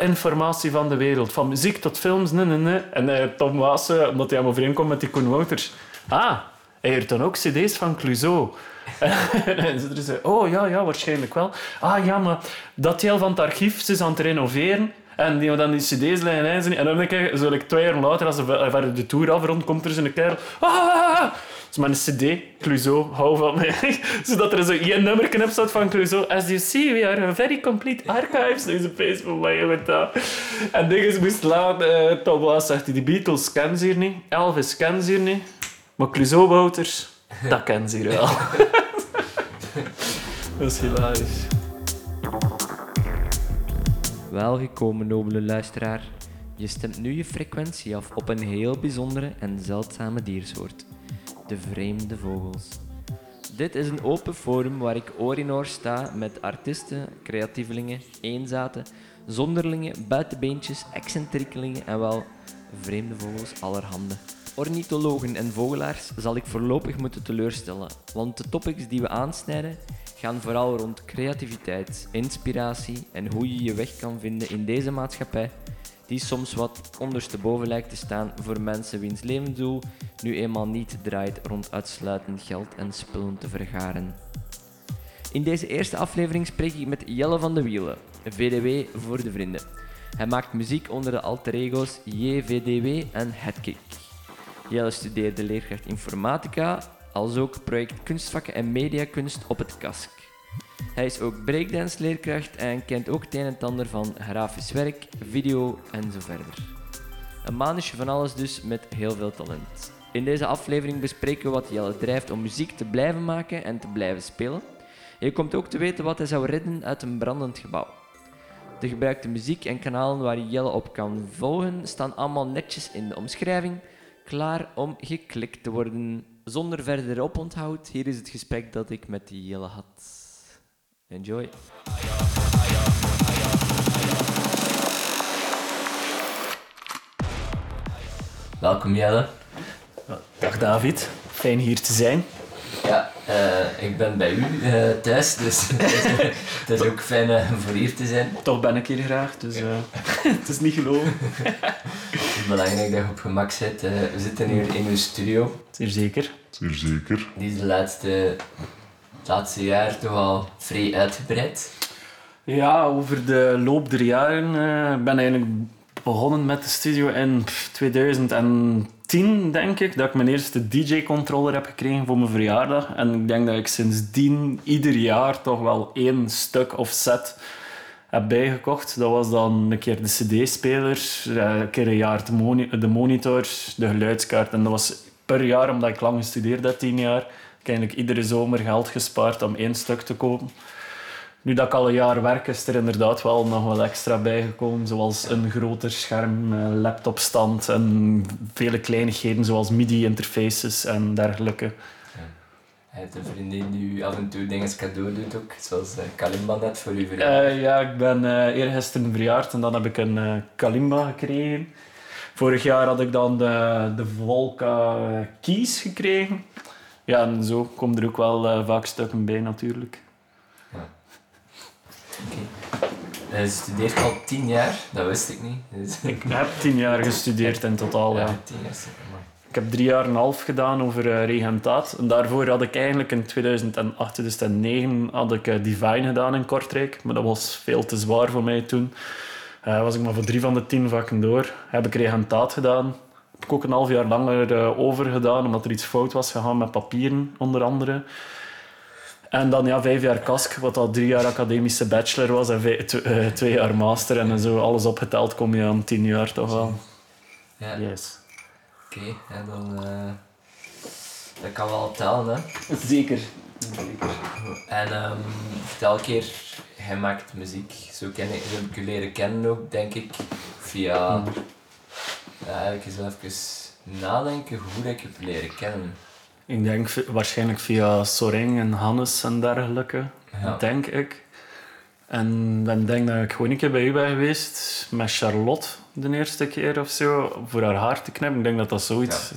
informatie van de wereld. Van muziek tot films, nee, nee, nee. En uh, Tom Waas, uh, omdat hij overeenkomt met die Koen Wouters. Ah, hij heeft dan ook cd's van Clouseau. en ze zei, oh ja, ja, waarschijnlijk wel. Ah ja, maar dat deel van het archief, ze is aan het renoveren. En die dan die cd's liggen En dan denk ik, zo twee jaar later, als ze de tour afrond, komt er zo'n kerel. Ah! Dus met een cd, Clouseau, hou van mij. Zodat er zo één nummer knip staat van Clouseau. As you see, we are a very complete archives. Dus een Facebook mij met. En dingen moest laten. Uh, was zegt hij, de Beatles kennen ze hier niet. Elvis kennen ze hier niet. Maar Clouseau Wouters, dat kennen ze hier wel. dat is hilarisch. Welgekomen, nobele luisteraar. Je stemt nu je frequentie af op een heel bijzondere en zeldzame diersoort. De vreemde vogels. Dit is een open forum waar ik oor in oor sta met artiesten, creatievelingen, eenzaten, zonderlingen, buitenbeentjes, excentriekelingen en wel vreemde vogels allerhande. Ornithologen en vogelaars zal ik voorlopig moeten teleurstellen, want de topics die we aansnijden gaan vooral rond creativiteit, inspiratie en hoe je je weg kan vinden in deze maatschappij, die soms wat ondersteboven lijkt te staan voor mensen wiens levensdoel nu eenmaal niet draait rond uitsluitend geld en spullen te vergaren. In deze eerste aflevering spreek ik met Jelle van de Wielen, VDW voor de vrienden. Hij maakt muziek onder de alter ego's JVDW en Headkick. Jelle studeerde leerkracht informatica, als ook project kunstvakken en mediakunst op het KASK. Hij is ook breakdance-leerkracht en kent ook het een en ander van grafisch werk, video en zo verder. Een manusje van alles dus met heel veel talent. In deze aflevering bespreken we wat Jelle drijft om muziek te blijven maken en te blijven spelen. je komt ook te weten wat hij zou redden uit een brandend gebouw. De gebruikte muziek en kanalen waar je Jelle op kan volgen staan allemaal netjes in de omschrijving, klaar om geklikt te worden. Zonder verder oponthoud, hier is het gesprek dat ik met Jelle had. Enjoy. Welkom Jelle. Dag David, fijn hier te zijn. Ja, uh, ik ben bij u uh, thuis, dus het is ook fijn uh, voor hier te zijn. Toch ben ik hier graag, dus het is niet gelogen. het is belangrijk dat je op gemak zit. we zitten hier in uw studio. Zeer zeker. Zeer zeker. Die is de laatste, het laatste jaar toch al vrij uitgebreid. Ja, over de loop der jaren ben ik eigenlijk begonnen met de studio in 2010, denk ik, dat ik mijn eerste DJ-controller heb gekregen voor mijn verjaardag. En ik denk dat ik sindsdien ieder jaar toch wel één stuk of set heb bijgekocht. Dat was dan een keer de CD-speler, eh, een keer een jaar de, monitor, de geluidskaart. En dat was per jaar, omdat ik lang gestudeerd heb, tien jaar, eigenlijk iedere zomer geld gespaard om één stuk te kopen. Nu dat ik al een jaar werk, is er inderdaad wel nog wel extra bijgekomen. Zoals een groter scherm, laptopstand en vele kleinigheden zoals MIDI-interfaces en dergelijke. Hij heeft een vriendin die u af en toe dingen cadeau doet ook, zoals uh, Kalimba net voor u verjaardag. Uh, ja, ik ben uh, eergisteren verjaard en dan heb ik een Kalimba gekregen. Vorig jaar had ik dan de, de Volca Keys gekregen. Ja, en zo komen er ook wel vaak stukken bij natuurlijk. Hij studeert al tien jaar, dat wist ik niet. Dus- ik heb tien jaar gestudeerd in totaal, ja. Tien jaar, ik heb drie jaar en een half gedaan over uh, regentaat. En daarvoor had ik eigenlijk in 2008, 2009 had ik uh, Divine gedaan in Kortrijk. Maar dat was veel te zwaar voor mij toen. Uh, was ik maar voor drie van de tien vakken door. Heb ik regentaat gedaan. Heb ik ook een half jaar langer over gedaan, omdat er iets fout was gegaan met papieren, onder andere. En dan ja, vijf jaar KASK, wat al drie jaar academische bachelor was en eh, twee jaar master. En zo alles opgeteld kom je aan tien jaar toch wel. Ja. Yes. Oké, okay, dan... Uh, dat kan wel tellen, hè? Zeker. Zeker. En um, vertel een keer, hij maakt muziek. Zo, ken ik, heb ik je leren kennen ook, denk ik. Via... Mm. Ja, eigenlijk eens even nadenken hoe ik je heb leren kennen. Ik denk waarschijnlijk via Soring en Hannes en dergelijke, denk ik. En dan denk dat ik gewoon een keer bij u ben geweest met Charlotte de eerste keer of zo, voor haar haar te knippen. Ik denk dat dat zoiets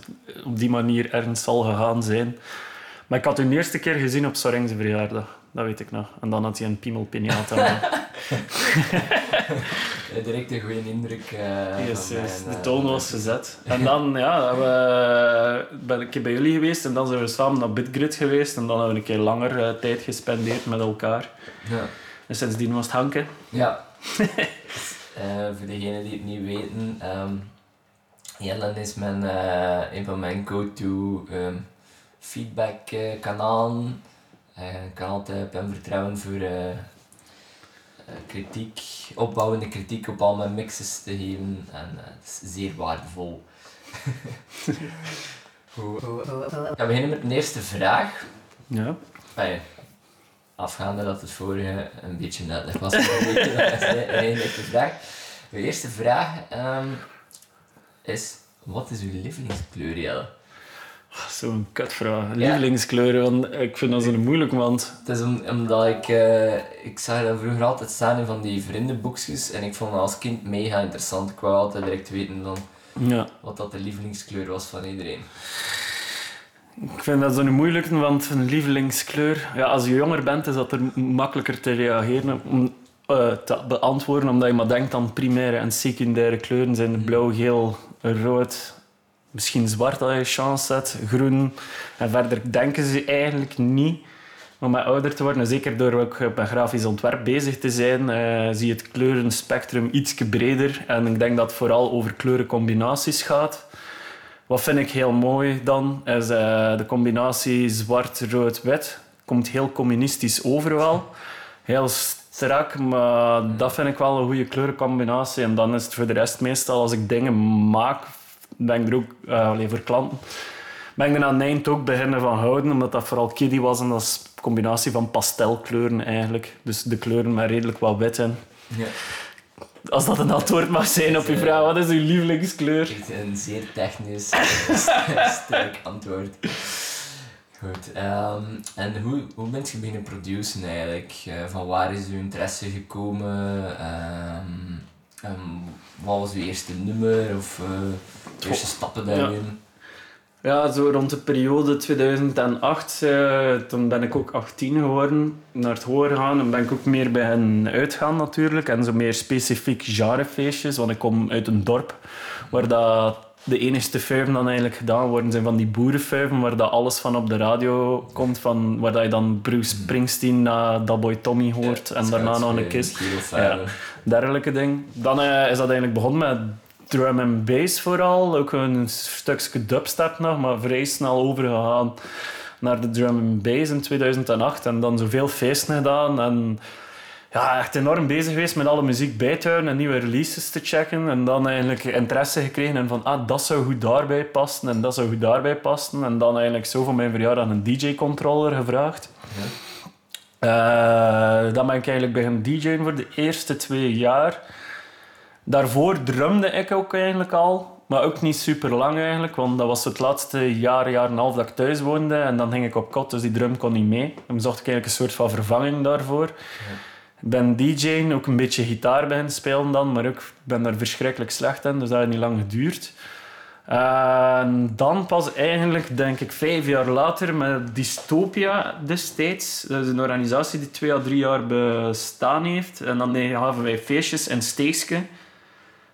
op die manier ergens zal gegaan zijn. Maar ik had u de eerste keer gezien op Soring's verjaardag, dat weet ik nog. En dan had hij een piemel Eh, direct een goede indruk. eh, Yes, van yes. mijn, De eh, toon was gezet. En dan ja, we, ben ik bij jullie geweest en dan zijn we samen naar Bitgrid geweest en dan hebben we een keer langer eh, tijd gespendeerd met elkaar. Ja. En sindsdien was het hanken. Ja. Eh, voor degenen die het niet weten, ehm Jellen is mijn, eh, een van mijn go-to ehm, feedback eh, kanalen. Eh, ik kan altijd op hem vertrouwen voor eh, eh, kritiek, opbouwende kritiek op al mijn mixes te geven. En eh, het is zeer waardevol. Goed. Ja, we beginnen met de eerste vraag. Ja. Afgaande dat het vorige een beetje een uitleg was. Een beetje dat is een een echte vraag. De eerste vraag ehm, is: wat is uw lievelingskleur, Jelle? Zo'n kutvraag. Lievelingskleuren, want ik vind dat zo moeilijk, want Het is om, omdat ik, eh, ik zag dat vroeger altijd staan in van die vriendenboekjes en ik vond dat als kind mega interessant. Ik wou altijd direct weten dan ja, wat dat de lievelingskleur was van iedereen. ik vind dat zo'n moeilijke, want een lievelingskleur... Ja, als je jonger bent, is dat er makkelijker te reageren, om eh, te beantwoorden, omdat je maar denkt aan primaire en secundaire kleuren. Zijn blauw, geel, rood, misschien zwart als je chance hebt, groen. En verder denken ze eigenlijk niet. Om met ouder te worden, en zeker door ook met grafisch ontwerp bezig te zijn, eh, zie je het kleurenspectrum iets breder. En ik denk dat het vooral over kleurencombinaties gaat. Wat vind ik heel mooi dan, is eh, de combinatie zwart-rood-wit. Komt heel communistisch over wel. Heel strak, maar dat vind ik wel een goede kleurencombinatie. En dan is het voor de rest meestal, als ik dingen maak, ben ik er ook eh, alleen voor klanten. Ben ik er aan eind ook beginnen van houden, omdat dat vooral kiddie was en dat is een combinatie van pastelkleuren eigenlijk. Dus de kleuren met redelijk wat wit in. Ja. Als dat een antwoord mag zijn op je vraag, wat is uw lievelingskleur? Echt een zeer technisch, sterk antwoord. Goed. ehm, en hoe, hoe bent je beginnen produceren eigenlijk? Eh, van waar is uw interesse gekomen? Ehm, ehm, wat was uw eerste nummer? Of de eerste stappen daarin? Ja, zo rond de periode 2008, eh, toen ben ik ook 18 geworden, naar het horen gaan. En ben ik ook meer bij hen uitgaan natuurlijk. En zo meer specifiek genrefeestjes, want ik kom uit een dorp waar dat de enigste fuiven dan eigenlijk gedaan worden zijn van die boerenfuiven, waar dat alles van op de radio komt, van, waar dat je dan Bruce Springsteen na Dat Boy Tommy hoort en daarna nog een kist Ja. dergelijke ding. Dan eh, is dat eigenlijk begonnen met drum en bass vooral. Ook een stukje dubstep nog, maar vrij snel overgegaan naar de drum en bass in 2008. En dan zoveel feesten gedaan. En ja, echt enorm bezig geweest met alle muziek bij te houden en nieuwe releases te checken. En dan eigenlijk interesse gekregen in van, ah, dat zou goed daarbij passen en dat zou goed daarbij passen. En dan eigenlijk zo voor mijn verjaardag een DJ-controller gevraagd. Ja. Eh, dan ben ik eigenlijk beginnen DJ'en voor de eerste twee jaar. Daarvoor drumde ik ook eigenlijk al, maar ook niet super lang eigenlijk, want dat was het laatste jaar, jaar en een half dat ik thuis woonde. En dan ging ik op kot, dus die drum kon niet mee. Dan zocht ik eigenlijk een soort van vervanging daarvoor. Ben DJ'en, ook een beetje gitaar beginnen spelen dan, maar ook, ben daar verschrikkelijk slecht in, dus dat heeft niet lang geduurd. En dan pas eigenlijk, denk ik, vijf jaar later met Dystopia destijds. Dat is een organisatie die twee à drie jaar bestaan heeft. En dan gaven wij feestjes in Steegske.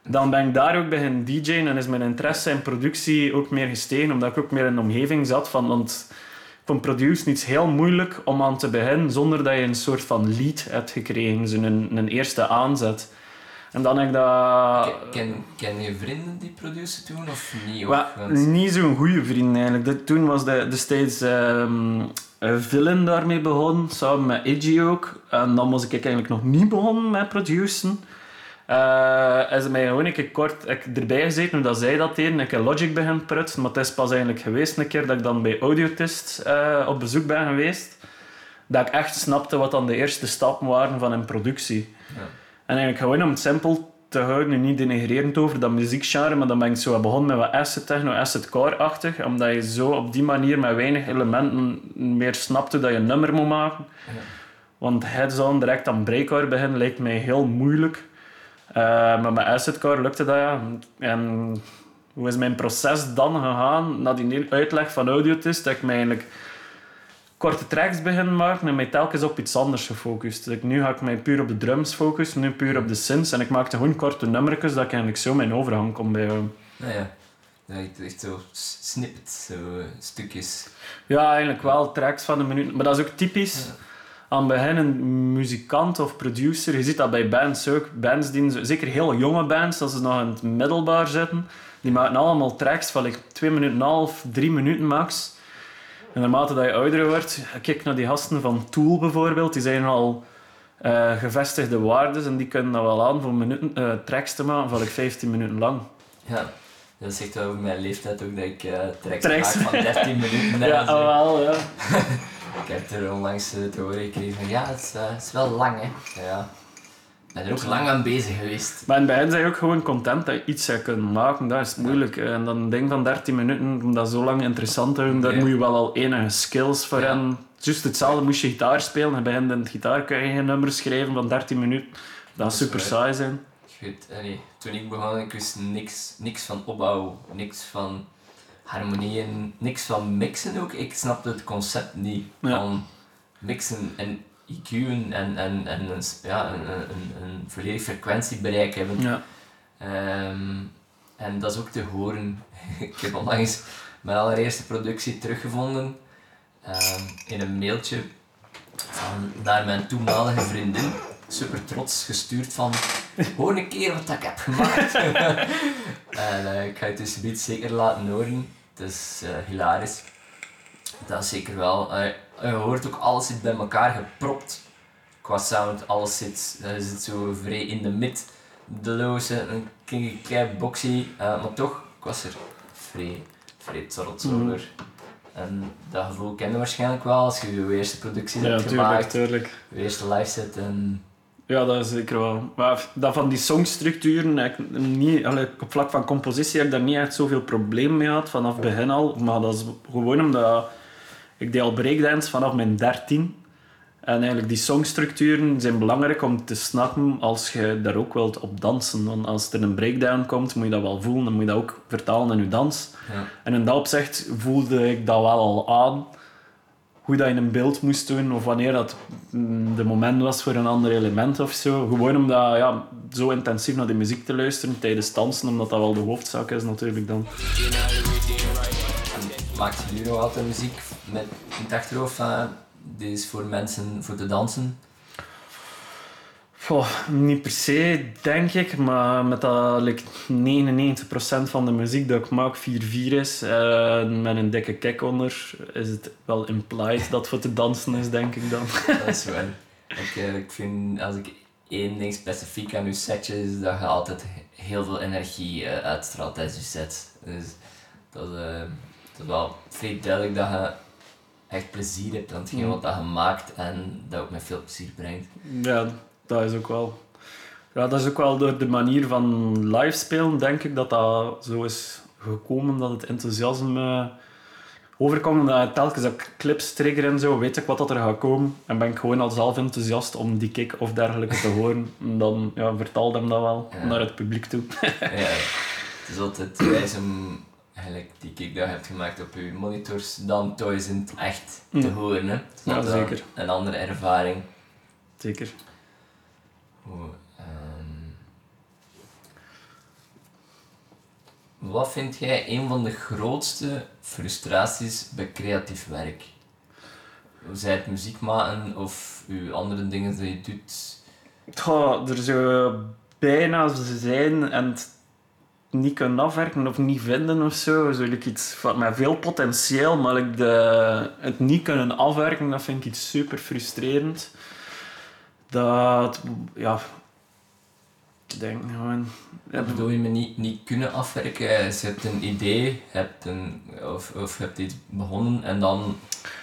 Dan ben ik daar ook beginnen DJ'en en is mijn interesse in productie ook meer gestegen, omdat ik ook meer in de omgeving zat van... Want ik vond produceren iets heel moeilijk om aan te beginnen zonder dat je een soort van lead hebt gekregen, zo'n een, een eerste aanzet. En dan heb ik dat... Ken, ken, je vrienden die produceren toen of niet? Of, want- niet zo'n goede vriend eigenlijk. Toen was de, destijds ehm eh, Villain daarmee begonnen, samen met Iggy ook. En dan was ik eigenlijk nog niet begonnen met produceren. En ze mij gewoon een keer kort ik erbij gezeten hoe dat zij dat deden. Ik heb Logic begin prutsen, maar het is pas eigenlijk geweest een keer dat ik dan bij Audiotist eh, op bezoek ben geweest. Dat ik echt snapte wat dan de eerste stappen waren van een productie. Ja. En eigenlijk gewoon om het simpel te houden en niet denigrerend over dat muziekgenre, maar dan ben ik zo begonnen met wat acid techno, acid core-achtig, omdat je zo op die manier met weinig elementen meer snapte dat je een nummer moet maken. Ja. Want heads-on direct aan breakcore beginnen lijkt mij heel moeilijk. Eh, maar met acidcore lukte dat ja. En hoe is mijn proces dan gegaan? Na die uitleg van Audiotist, dat ik me eigenlijk korte tracks beginnen maken en mij telkens op iets anders gefocust. Dus nu ga ik mij puur op de drums focussen, nu puur op de synths. En ik maakte gewoon korte nummertjes dat ik eigenlijk zo mijn overgang kon bijhouden. Nou ja, dat is echt zo snippets, zo eh, stukjes. Ja, eigenlijk wel tracks van een minuut. Maar dat is ook typisch. Ja. Aan het begin een muzikant of producer. Je ziet dat bij bands ook. Bands die, zeker heel jonge bands, als ze nog in het middelbaar zitten, die maken allemaal tracks van like, twee minuten en een half, drie minuten max. En naarmate dat je ouder wordt, kijk naar die gasten van Tool bijvoorbeeld, die zijn al eh, gevestigde waarden en die kunnen dat wel aan voor minuten, eh, tracks te maken van like, 15 minuten lang. Ja, dat zegt over mijn leeftijd ook dat ik eh tracks, Tracks. maak van 13 minuten. Ja, zo. wel, ja. Ik heb er onlangs eh, te horen gekregen van ja, het is, eh, het is wel lang hè. Ja. Ik ben er ook lang aan bezig geweest. Maar in het begin zijn ook gewoon content dat je iets zou kunnen maken. Dat is moeilijk. En dan een ding van 13 minuten, om dat zo lang interessant te houden, daar Ja. moet je wel al enige skills voor Ja. hebben. Juist hetzelfde moest je gitaar spelen. En begint in het gitaar kun je geen nummer schrijven van 13 minuten. Dat is Dat super saai zijn. Ik weet, eh, nee, toen ik begon, ik wist niks, niks van opbouw, niks van harmonieën, niks van mixen ook. Ik snapte het concept niet Ja. van mixen en EQ'en en, en, en een, ja, een, een, een, een volledig frequentiebereik hebben. Ja. Ehm, en dat is ook te horen. ik heb onlangs mijn allereerste productie teruggevonden ehm, in een mailtje van, naar mijn toenmalige vriendin. Super trots gestuurd van, hoor een keer wat ik heb gemaakt. en eh, ik ga het dus niet zeker laten horen. Het is eh, hilarisch. Dat is zeker wel. eh, je hoort ook, alles zit bij elkaar gepropt. Qua sound, alles zit, eh, zit zo vrij in de mid. De loze, een klein boxy, maar toch, ik was er vrij, vrij trots Mhm. over. En dat gevoel ken je waarschijnlijk wel als je je eerste productie Ja, hebt tuurlijk, gemaakt, tuurlijk. je eerste live set en Ja, dat is zeker wel. Maar dat van die songstructuren, ik niet, op vlak van compositie heb ik daar niet echt zoveel probleem mee gehad, vanaf het begin al. Maar dat is gewoon omdat ik deed al breakdance vanaf mijn 13. En eigenlijk die songstructuren zijn belangrijk om te snappen als je daar ook wilt op dansen. Want als er een breakdown komt, moet je dat wel voelen. Dan moet je dat ook vertalen in je dans. ja. En in dat opzicht voelde ik dat wel al aan. Hoe dat je een beeld moest doen, of wanneer dat mm, de moment was voor een ander element of zo. Gewoon omdat ja, zo intensief naar de muziek te luisteren tijdens dansen, omdat dat wel de hoofdzaak is natuurlijk dan. Maakt jullie altijd muziek met het achterhoofd van dit is voor mensen voor te dansen? Goh, niet per se, denk ik, maar met dat like, 99% van de muziek dat ik maak 4-4 is, eh, met een dikke kick onder, is het wel implied dat voor te dansen is, denk ik dan. Dat is waar. Ik, ik vind, als ik één ding specifiek aan je setje is, dat je altijd he- heel veel energie eh, uitstraalt tijdens je set. Dus dat, eh, dat is wel vrij duidelijk dat je echt plezier hebt aan hetgeen Mm. wat dat je maakt en dat ook met veel plezier brengt. Ja, dat is ook wel. Ja, dat is ook wel door de manier van live spelen, denk ik, dat dat zo is gekomen, dat het enthousiasme overkomt. Je telkens dat ik clips trigger en zo, weet ik wat dat er gaat komen. En ben ik gewoon al zelf enthousiast om die kick of dergelijke te horen. En dan ja, vertaal hem dat wel Ja. naar het publiek toe. ja, het is altijd wijs om eigenlijk die kick dat je hebt gemaakt op je monitors dan thuis in het echt te Mm. horen. Hè. Ja, zeker. Een andere ervaring. Zeker. Ehm, wat vind jij een van de grootste frustraties bij creatief werk? Zij het muziek maken of uw andere dingen die je doet? Goh, er zou bijna zijn en het niet kunnen afwerken of niet vinden of zo. Zo like iets van, met veel potentieel, maar like de, het niet kunnen afwerken, dat vind ik iets super frustrerend. Dat, ja, ik denk gewoon... Bedoel je met niet, niet kunnen afwerken? Dus je hebt een idee, hebt een, of, of hebt iets begonnen en dan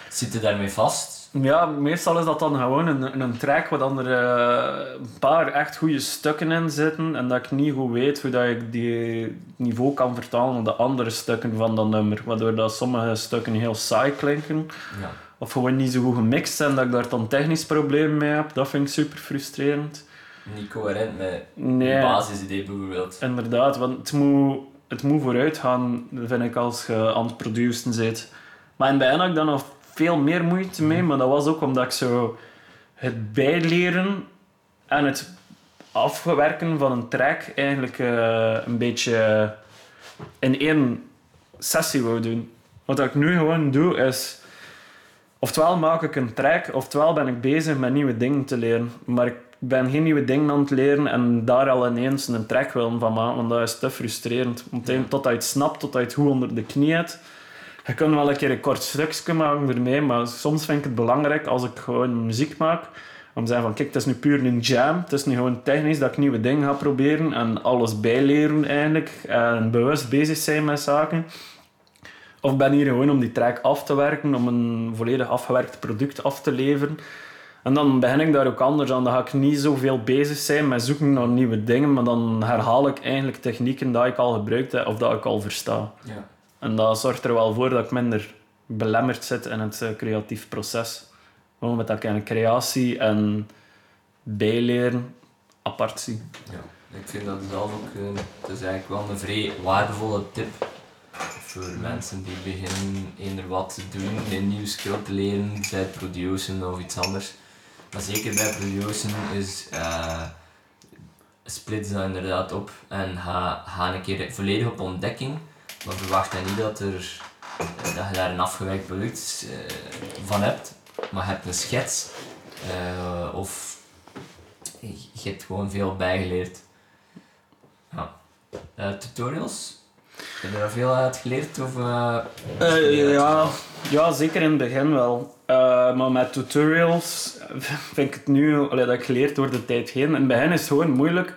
zit je daarmee vast. Ja, meestal is dat dan gewoon een, een track waar dan er eh, een paar echt goede stukken in zitten en dat ik niet goed weet hoe dat ik die niveau kan vertalen op de andere stukken van dat nummer. Waardoor dat sommige stukken heel saai klinken Ja. Of gewoon niet zo goed gemixt zijn dat ik daar dan technisch probleem mee heb. Dat vind ik super frustrerend. Niet coherent met Nee. je basisidee bijvoorbeeld. Inderdaad, want het moet, het moet vooruit gaan, vind ik, als je aan het produceren bent. Maar in het had ik dan nog veel meer moeite mee, maar dat was ook omdat ik zo het bijleren en het afwerken van een track eigenlijk eh, een beetje in één sessie wou doen. Wat ik nu gewoon doe is, oftewel maak ik een track, oftewel ben ik bezig met nieuwe dingen te leren. Maar ik ben geen nieuwe dingen aan het leren en daar al ineens een track willen van maken, want dat is te frustrerend. Want Ja. tot je het snapt, tot je het goed onder de knie hebt. Je kunt wel een keer een kort stukje maken ermee, maar soms vind ik het belangrijk als ik gewoon muziek maak, om te zeggen van kijk, het is nu puur een jam, het is nu gewoon technisch dat ik nieuwe dingen ga proberen en alles bijleren eigenlijk en bewust bezig zijn met zaken. Of ben hier gewoon om die track af te werken, om een volledig afgewerkt product af te leveren. En dan begin ik daar ook anders aan. Dan ga ik niet zoveel bezig zijn met zoeken naar nieuwe dingen, maar dan herhaal ik eigenlijk technieken die ik al gebruikt heb of dat ik al versta. Ja. En dat zorgt er wel voor dat ik minder belemmerd zit in het eh, creatief proces. Gewoon met dat ik een creatie en bijleren apart zie. Ja, ik vind dat zelf ook, eh, het is eigenlijk wel een vrij waardevolle tip voor mensen die beginnen eender wat te doen, een nieuwe skill te leren, zij het produceren of iets anders. Maar zeker bij produceren is, eh split dat inderdaad op en ga, ga een keer volledig op ontdekking, maar verwacht dan niet dat, er, eh, dat je daar een afgewerkt product eh, van hebt, maar je hebt een schets of je hebt gewoon veel bijgeleerd. Ja. Tutorials? Heb je daar veel uit geleerd? Of, eh, Eh, ja, ja, zeker in het begin wel. Eh, maar met tutorials vind ik het nu allee, dat ik geleerd door de tijd heen. In het begin is het gewoon moeilijk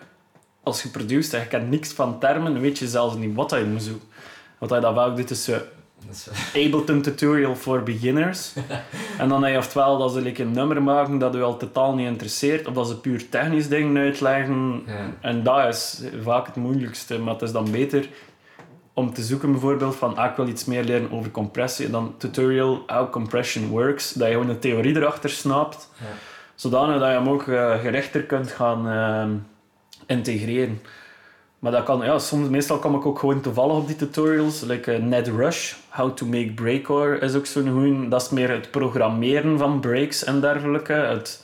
als je produceert en je kent niks van termen, weet je zelfs niet wat je moet zoeken. Wat je dan vaak doet is zo dat wel- Ableton tutorial voor beginners. en dan heb je oftewel dat ze like, een nummer maken dat u al totaal niet interesseert, of dat ze puur technisch dingen uitleggen. ja. En dat is vaak het moeilijkste. Maar het is dan beter om te zoeken bijvoorbeeld van ah, ik wil iets meer leren over compressie. En dan tutorial how compression works. Dat je gewoon de theorie erachter snapt. Ja. Zodanig dat je hem ook gerichter kunt gaan ehm, integreren. Maar dat kan, ja, soms, meestal kom ik ook gewoon toevallig op die tutorials. Like eh, Ned Rush, How to Make Breakcore is ook zo'n goeie. Dat is meer het programmeren van breaks en dergelijke. Het,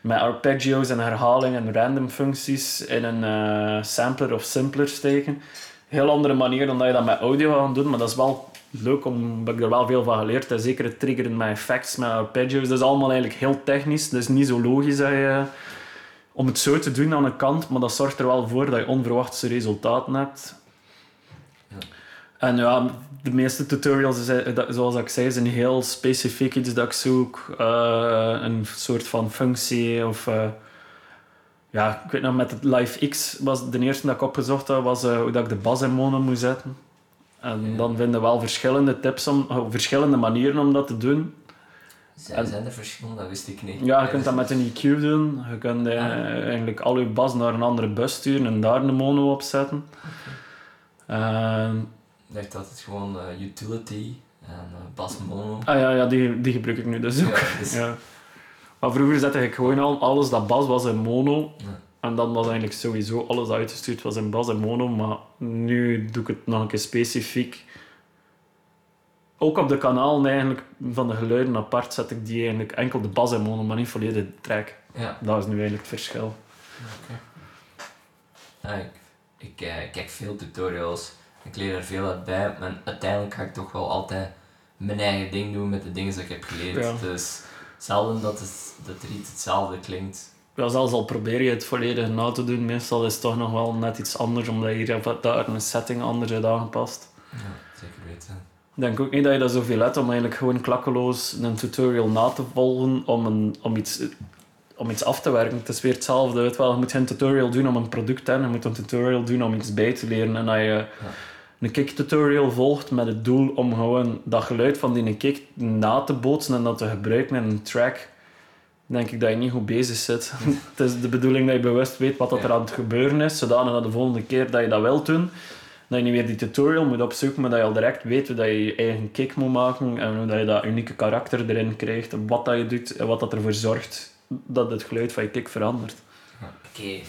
met arpeggios en herhaling en random functies in een eh, sampler of simpler steken. Heel andere manier dan dat je dat met audio gaat doen, maar dat is wel leuk, omdat ik er wel veel van geleerd heb. Zeker het triggeren met effects, met arpeggios. Dat is allemaal eigenlijk heel technisch. Dat is niet zo logisch dat je, om het zo te doen aan de kant, maar dat zorgt er wel voor dat je onverwachte resultaten hebt. Ja. En ja, de meeste tutorials, eh, zoals ik zei, zijn heel specifiek iets dat ik zoek. Eh, een soort van functie of... eh, ja, ik weet nog, met het Live X was de eerste dat ik opgezocht had, was eh, hoe dat ik de bas in mono moet zetten. En Ja. dan vinden we wel verschillende tips, om, oh, verschillende manieren om dat te doen. Zijn, zijn er verschillen? Dat wist ik niet. Ja, je kunt dat met een EQ doen. Je kunt eh, Ah. eigenlijk al je bas naar een andere bus sturen en daar een mono op zetten. Ehm, Ik dacht dat het gewoon eh, utility en bas mono. ah ja, ja die, die gebruik ik nu dus ook. Ja, dus- Ja. Maar vroeger zette ik gewoon al alles dat bas was in mono. En dan was eigenlijk sowieso alles dat uitgestuurd was in bas en mono. Maar nu doe ik het nog een keer specifiek. Ook op de kanalen eigenlijk van de geluiden apart zet ik die eigenlijk enkel de bas en mono, maar niet volledig de track. Ja. Dat is nu eigenlijk het verschil. Ja, ik, ik eh, kijk veel tutorials, ik leer er veel uit bij, maar uiteindelijk ga ik toch wel altijd mijn eigen ding doen met de dingen die ik heb geleerd. Ja. Dus zelden dat, het, dat er iets hetzelfde klinkt. Ja, zelfs al probeer je het volledig na te doen, meestal is het toch nog wel net iets anders, omdat hier daar een setting anders is aangepast. Ja, zeker weten. Ik denk ook niet dat je dat zoveel hebt om eigenlijk gewoon klakkeloos een tutorial na te volgen om, een, om, iets, om iets af te werken. Het is weer hetzelfde. Weet wel, je moet geen tutorial doen om een product te hebben, je moet een tutorial doen om iets bij te leren. En als je een kick tutorial volgt met het doel om gewoon dat geluid van die kick na te bootsen en dat te gebruiken in een track, denk ik dat je niet goed bezig zit. het is de bedoeling dat je bewust weet wat dat er Ja. aan het gebeuren is, zodanig dat de volgende keer dat je dat wilt doen, dat je niet weer die tutorial moet opzoeken, maar dat je al direct weet hoe dat je je eigen kick moet maken en hoe dat je dat unieke karakter erin krijgt, wat dat je doet en wat dat ervoor zorgt dat het geluid van je kick verandert. Oké.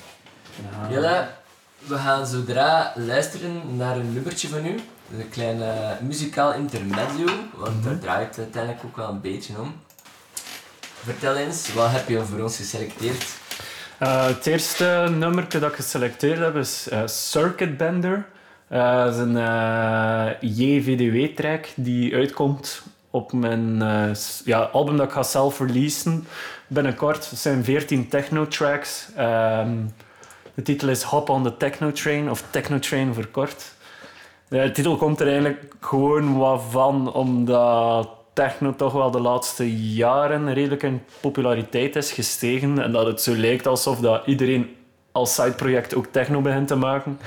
Jelle, we gaan zodra luisteren naar een nummertje van u. Een klein eh, muzikaal intermezzo, want daar draait het uiteindelijk ook wel een beetje om. Vertel eens, wat heb je voor ons geselecteerd? Eh, het eerste nummer dat ik geselecteerd heb is eh, Circuit Bender. Eh, dat is een JVDW-track die uitkomt op mijn ja, album dat ik ga zelf releasen binnenkort. Het zijn 14 techno-tracks. Ehm, de titel is Hop on the Techno Train, of Techno Train verkort. De titel komt er eigenlijk gewoon wat van, omdat techno toch wel de laatste jaren redelijk in populariteit is gestegen. En dat het zo lijkt alsof dat iedereen als sideproject ook techno begint te maken.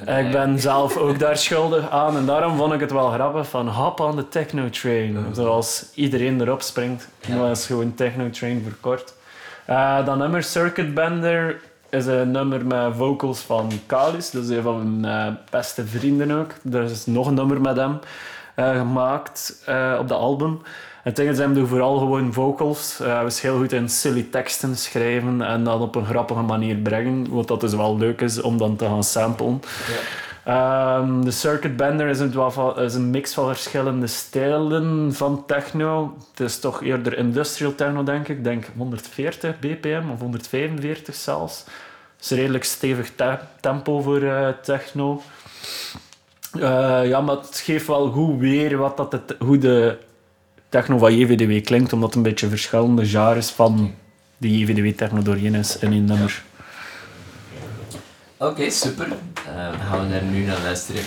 Ik ben zelf ook daar schuldig aan en daarom vond ik het wel grappig van hop on the techno train. Zoals iedereen erop springt. Ja. Dat is gewoon techno train verkort. Eh dat nummer Circuit Bender is een nummer met vocals van Kalis. Dat is een van mijn eh, beste vrienden ook. Er is nog een nummer met hem eh, gemaakt eh, op de album. Ding is, hij doet vooral gewoon vocals. Hij is heel goed in silly teksten schrijven en dat op een grappige manier brengen. Wat dat dus wel leuk is om dan te gaan samplen. Ehm, de Circuit Bender is een, is een mix van verschillende stijlen van techno. Het is toch eerder industrial techno, denk ik. Denk 140 bpm of 145 zelfs. Het is een redelijk stevig te- tempo voor eh, techno. Eh, ja, maar het geeft wel goed weer wat dat het, hoe de techno van JVDW klinkt, omdat het een beetje verschillende genres van de JVDW-techno doorheen is in één nummer. Oké, super. Eh, gaan we daar nu naar luisteren.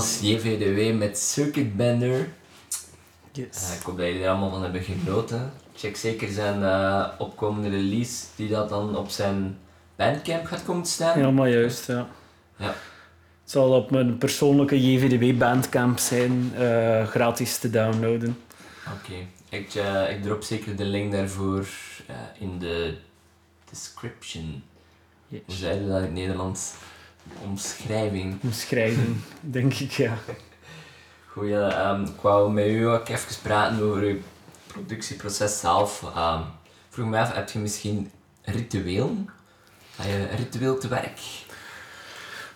Was JVDW met Circuit Bender. Yes. Eh, ik hoop dat jullie er allemaal van hebben genoten. Check zeker zijn eh, opkomende release, die dat dan op zijn bandcamp gaat komen te staan. Helemaal juist, ja. Ja. Het zal op mijn persoonlijke JVDW bandcamp zijn, eh, gratis te downloaden. Oké, ik, ik drop zeker de link daarvoor in de description. Hoe zeiden we dat in het Nederlands? Omschrijving. Omschrijven, denk ik, ja. Goeie, ehm, ik wou met u ook even praten over uw productieproces zelf. Ik vroeg me af, heb je misschien rituelen? Ga je ritueel te werk?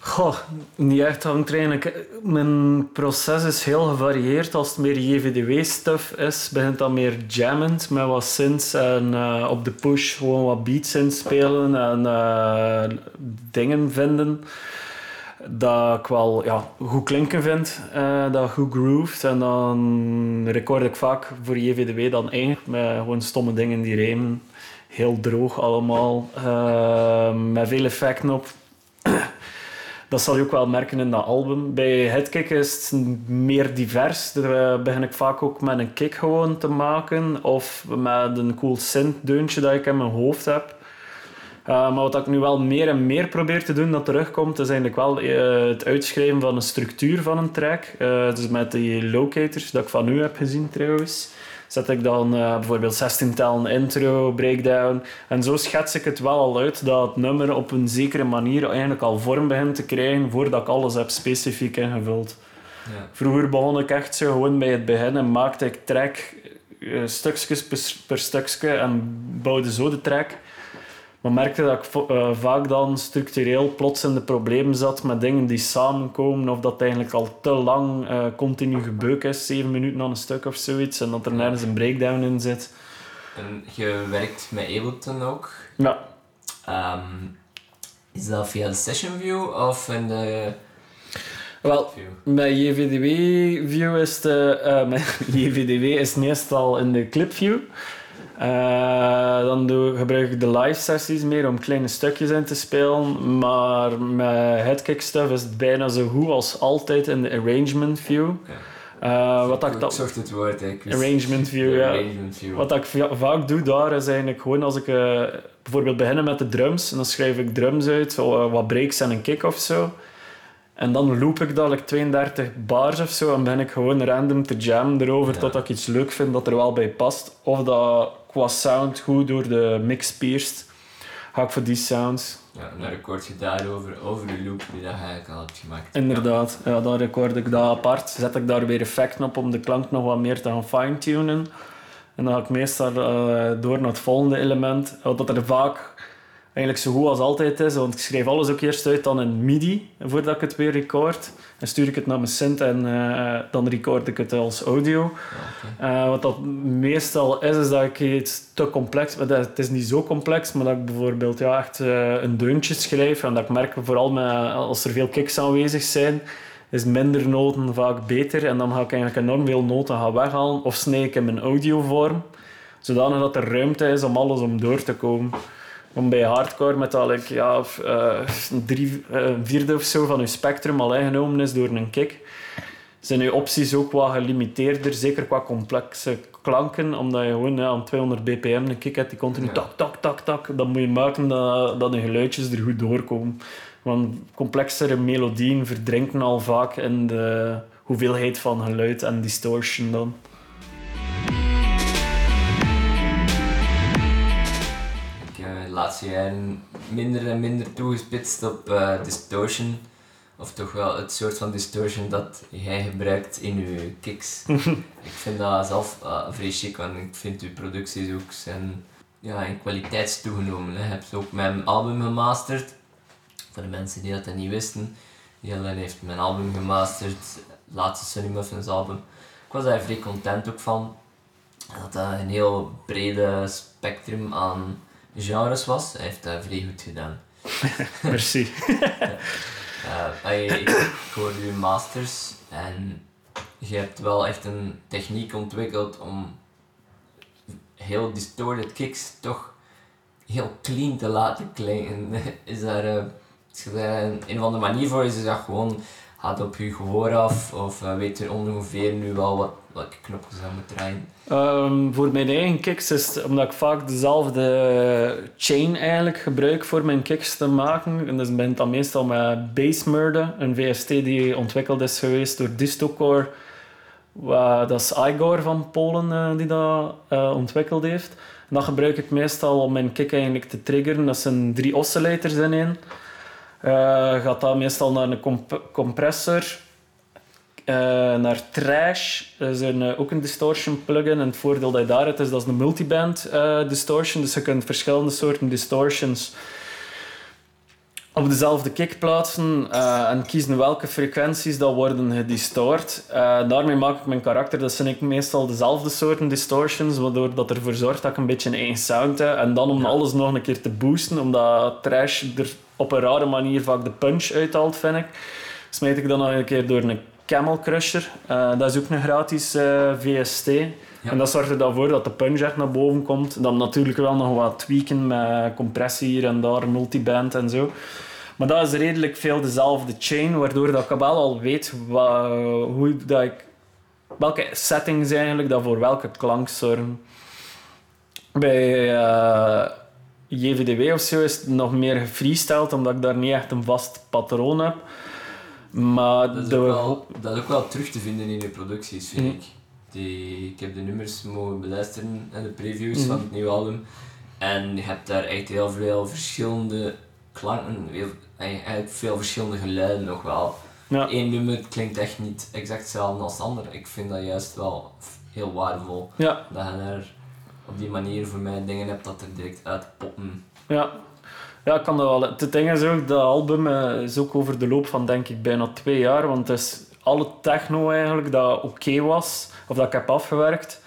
Goh, niet echt hangt er eigenlijk. Mijn proces is heel gevarieerd. Als het meer JVDW-stuff is, begint dat meer jammend met wat synths en eh, op de push gewoon wat beats inspelen en eh, dingen vinden dat ik wel ja, goed klinken vind, eh, dat goed grooved. En dan record ik vaak voor JVDW dan eigenlijk met gewoon stomme dingen die rijmen. Heel droog allemaal, met veel effecten op. Dat zal je ook wel merken in dat album. Bij Headkick is het meer divers. Daar begin ik vaak ook met een kick gewoon te maken. Of met een cool synth-deuntje dat ik in mijn hoofd heb. Uh, maar wat ik nu wel meer en meer probeer te doen dat terugkomt, is eigenlijk wel uh, het uitschrijven van een structuur van een track. Dus met die locators, dat ik van u heb gezien trouwens, zet ik dan bijvoorbeeld 16 tellen intro, breakdown. En zo schets ik het wel al uit dat het nummer op een zekere manier eigenlijk al vorm begint te krijgen voordat ik alles heb specifiek ingevuld. Ja. Vroeger begon ik echt zo gewoon bij het begin en maakte ik track stukjes per, per stukje en bouwde zo de track. Maar merkte dat ik uh, vaak dan structureel plots in de problemen zat met dingen die samenkomen of dat het eigenlijk al te lang uh, continu gebeuk is, zeven minuten aan een stuk of zoiets, en dat er nergens een breakdown in zit. En je werkt met Ableton ook. Ja. Um, is dat via de session view of in de Wel, met JVDW view is de, uh, JVDW is meestal in de clip view. Uh, dan doe, gebruik ik de live sessies meer om kleine stukjes in te spelen. Maar met headkick stuff is het bijna zo goed als altijd in de arrangement view. Uh, wat ik ik zocht het woord, hè. Arrangement view, ja. arrangement view. Wat ik vaak doe daar is eigenlijk gewoon als ik uh, bijvoorbeeld beginnen met de drums. En dan schrijf ik drums uit, zo, wat breaks en een kick of zo. En dan loop ik dadelijk 32 bars of zo en ben ik gewoon random te jammen erover Ja. totdat ik iets leuk vind dat er wel bij past. Of dat qua sound goed door de mix pierst. Ga ik voor die sounds. Ja, en dan record je daarover, over de loop die dat je eigenlijk al hebt gemaakt. Inderdaad, ja, dan record ik dat apart. Zet ik daar weer effecten op om de klank nog wat meer te gaan fine-tunen. En dan ga ik meestal eh, door naar het volgende element. Wat er vaak eigenlijk zo goed als altijd is, want ik schrijf alles ook eerst uit dan in MIDI voordat ik het weer record. Dan stuur ik het naar mijn synth en eh, dan record ik het als audio. Eh, wat dat meestal is, is dat ik iets te complex... maar dat- Het is niet zo complex, maar dat ik bijvoorbeeld ja, echt eh, een deuntje schrijf. En dat ik merk, vooral met, als er veel kicks aanwezig zijn, is minder noten vaak beter. En dan ga ik eigenlijk enorm veel noten gaan weghalen. Of snij ik in mijn audiovorm. Zodanig dat er ruimte is om alles om door te komen. Om bij hardcore met ja, eh, een, drie, eh, een vierde of zo van je spectrum al ingenomen is door een kick, zijn je opties ook wat gelimiteerder, zeker qua complexe klanken, omdat je gewoon ja, aan 200 bpm een kick hebt die continu Ja. tak, tak, tak, tak. Dan moet je maken dat, dat de geluidjes er goed doorkomen. Want complexere melodieën verdrinken al vaak in de hoeveelheid van geluid en distortion dan. Laatste jaren minder en minder toegespitst op eh, distortion. Of toch wel het soort van distortion dat jij gebruikt in je kicks. ik vind dat zelf eh, vrij chic, want ik vind uw producties ook zijn ja, in kwaliteit toegenomen. Hè. Je hebt ook mijn album gemasterd. Voor de mensen die dat niet wisten. Jellen heeft mijn album gemasterd, laatste Sunny Muffins album. Ik was daar vrij content ook van. Dat dat een heel brede spectrum aan genres was. Hij heeft dat vrij goed gedaan. Merci. Ey, ik, ik hoorde uw masters en je hebt wel echt een techniek ontwikkeld om heel distorted kicks toch heel clean te laten klinken. Is daar, eh, is daar een, een of andere manier voor? Is dat gewoon gaat op je gehoor af of eh, weet je ongeveer nu wel wat, welke knopjes je moet draaien? Ehm, voor mijn eigen kicks is het omdat ik vaak dezelfde chain eigenlijk gebruik voor mijn kicks te maken. En dus ben ik dan meestal met Base Murder, een VST die ontwikkeld is geweest door Distocore. Wa- dat is Igor van Polen eh, die dat eh, ontwikkeld heeft. En dat gebruik ik meestal om mijn kick eigenlijk te triggeren. Dat zijn drie oscillators in één. Eh, gaat dat meestal naar een comp- compressor, eh, naar Trash. Dat is een, eh, ook een distortion plugin. En het voordeel dat je daar hebt, is dat is een multiband eh, distortion. Dus je kunt verschillende soorten distortions op dezelfde kick plaatsen en kiezen welke frequenties dat worden gedistort. Daarmee maak ik mijn karakter, dat zijn ik meestal dezelfde soorten distortions, waardoor dat ervoor zorgt dat ik een beetje een eigen sound heb. En dan om alles nog een keer te boosten, omdat trash er op een rare manier vaak de punch uithaalt, vind ik, smijt ik dan nog een keer door een Camel Crusher. Eh, dat is ook een gratis eh, VST. En dat zorgt er dan voor dat de punch echt naar boven komt. Dan natuurlijk wel nog wat tweaken met compressie hier en daar, multiband en zo. Maar dat is redelijk veel dezelfde chain, waardoor dat ik wel al weet wa- hoe dat ik, welke settings eigenlijk dat voor welke klank zorgen. Bij eh, JVDW of zo is het nog meer gefreestyled, omdat ik daar niet echt een vast patroon heb. Maar Dat is, de ook wel, dat is ook wel terug te vinden in je producties, vind Mhm. ik. Die, ik heb de nummers mogen beluisteren en de previews Mhm. van het nieuwe album. En je hebt daar echt heel veel verschillende klanken, heel, eigenlijk veel verschillende geluiden nog wel. ja. Eén nummer klinkt echt niet exact hetzelfde als het andere. Ik vind dat juist wel heel waardevol. Ja, Dat je daar op die manier voor mij dingen hebt dat er direct uitpoppen. Ja. Ja, ik kan dat wel. Het ding is ook, dat album eh, is ook over de loop van denk ik bijna twee jaar, want het is alle techno eigenlijk dat oké was, of dat ik heb afgewerkt,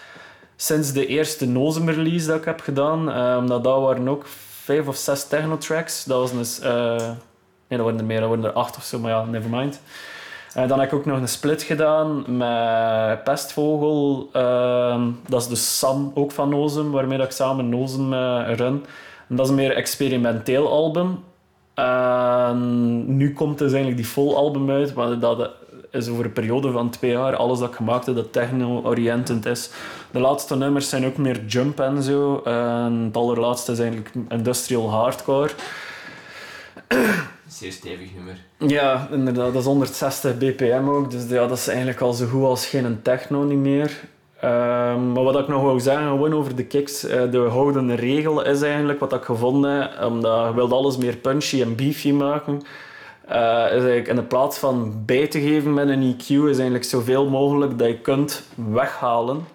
sinds de eerste Nozem release dat ik heb gedaan, eh, omdat dat waren ook vijf of zes techno tracks. Dat was een, s- eh, nee, dat waren er meer, dat waren er acht of zo, maar ja, nevermind. En dan heb ik ook nog een split gedaan met Pestvogel. ehm, dat is dus Sam, ook van Nozem, waarmee dat ik samen Nozem eh, run. En dat is een meer experimenteel album. En nu komt dus eigenlijk die vol album uit, maar dat is over een periode van twee jaar alles dat ik gemaakt heb dat techno-oriëntend is. De laatste nummers zijn ook meer jump en zo. En het allerlaatste is eigenlijk industrial hardcore. Zeer stevig nummer. Ja, inderdaad. Dat is 160 bpm ook. Dus ja, dat is eigenlijk al zo goed als geen techno niet meer. Ehm, maar wat ik nog wou zeggen, gewoon over de kicks. eh, de houdende regel is eigenlijk wat ik gevonden heb. Omdat je wilt alles meer punchy en beefy maken. eh, is eigenlijk in de plaats van bij te geven met een EQ, is eigenlijk zoveel mogelijk dat je kunt weghalen.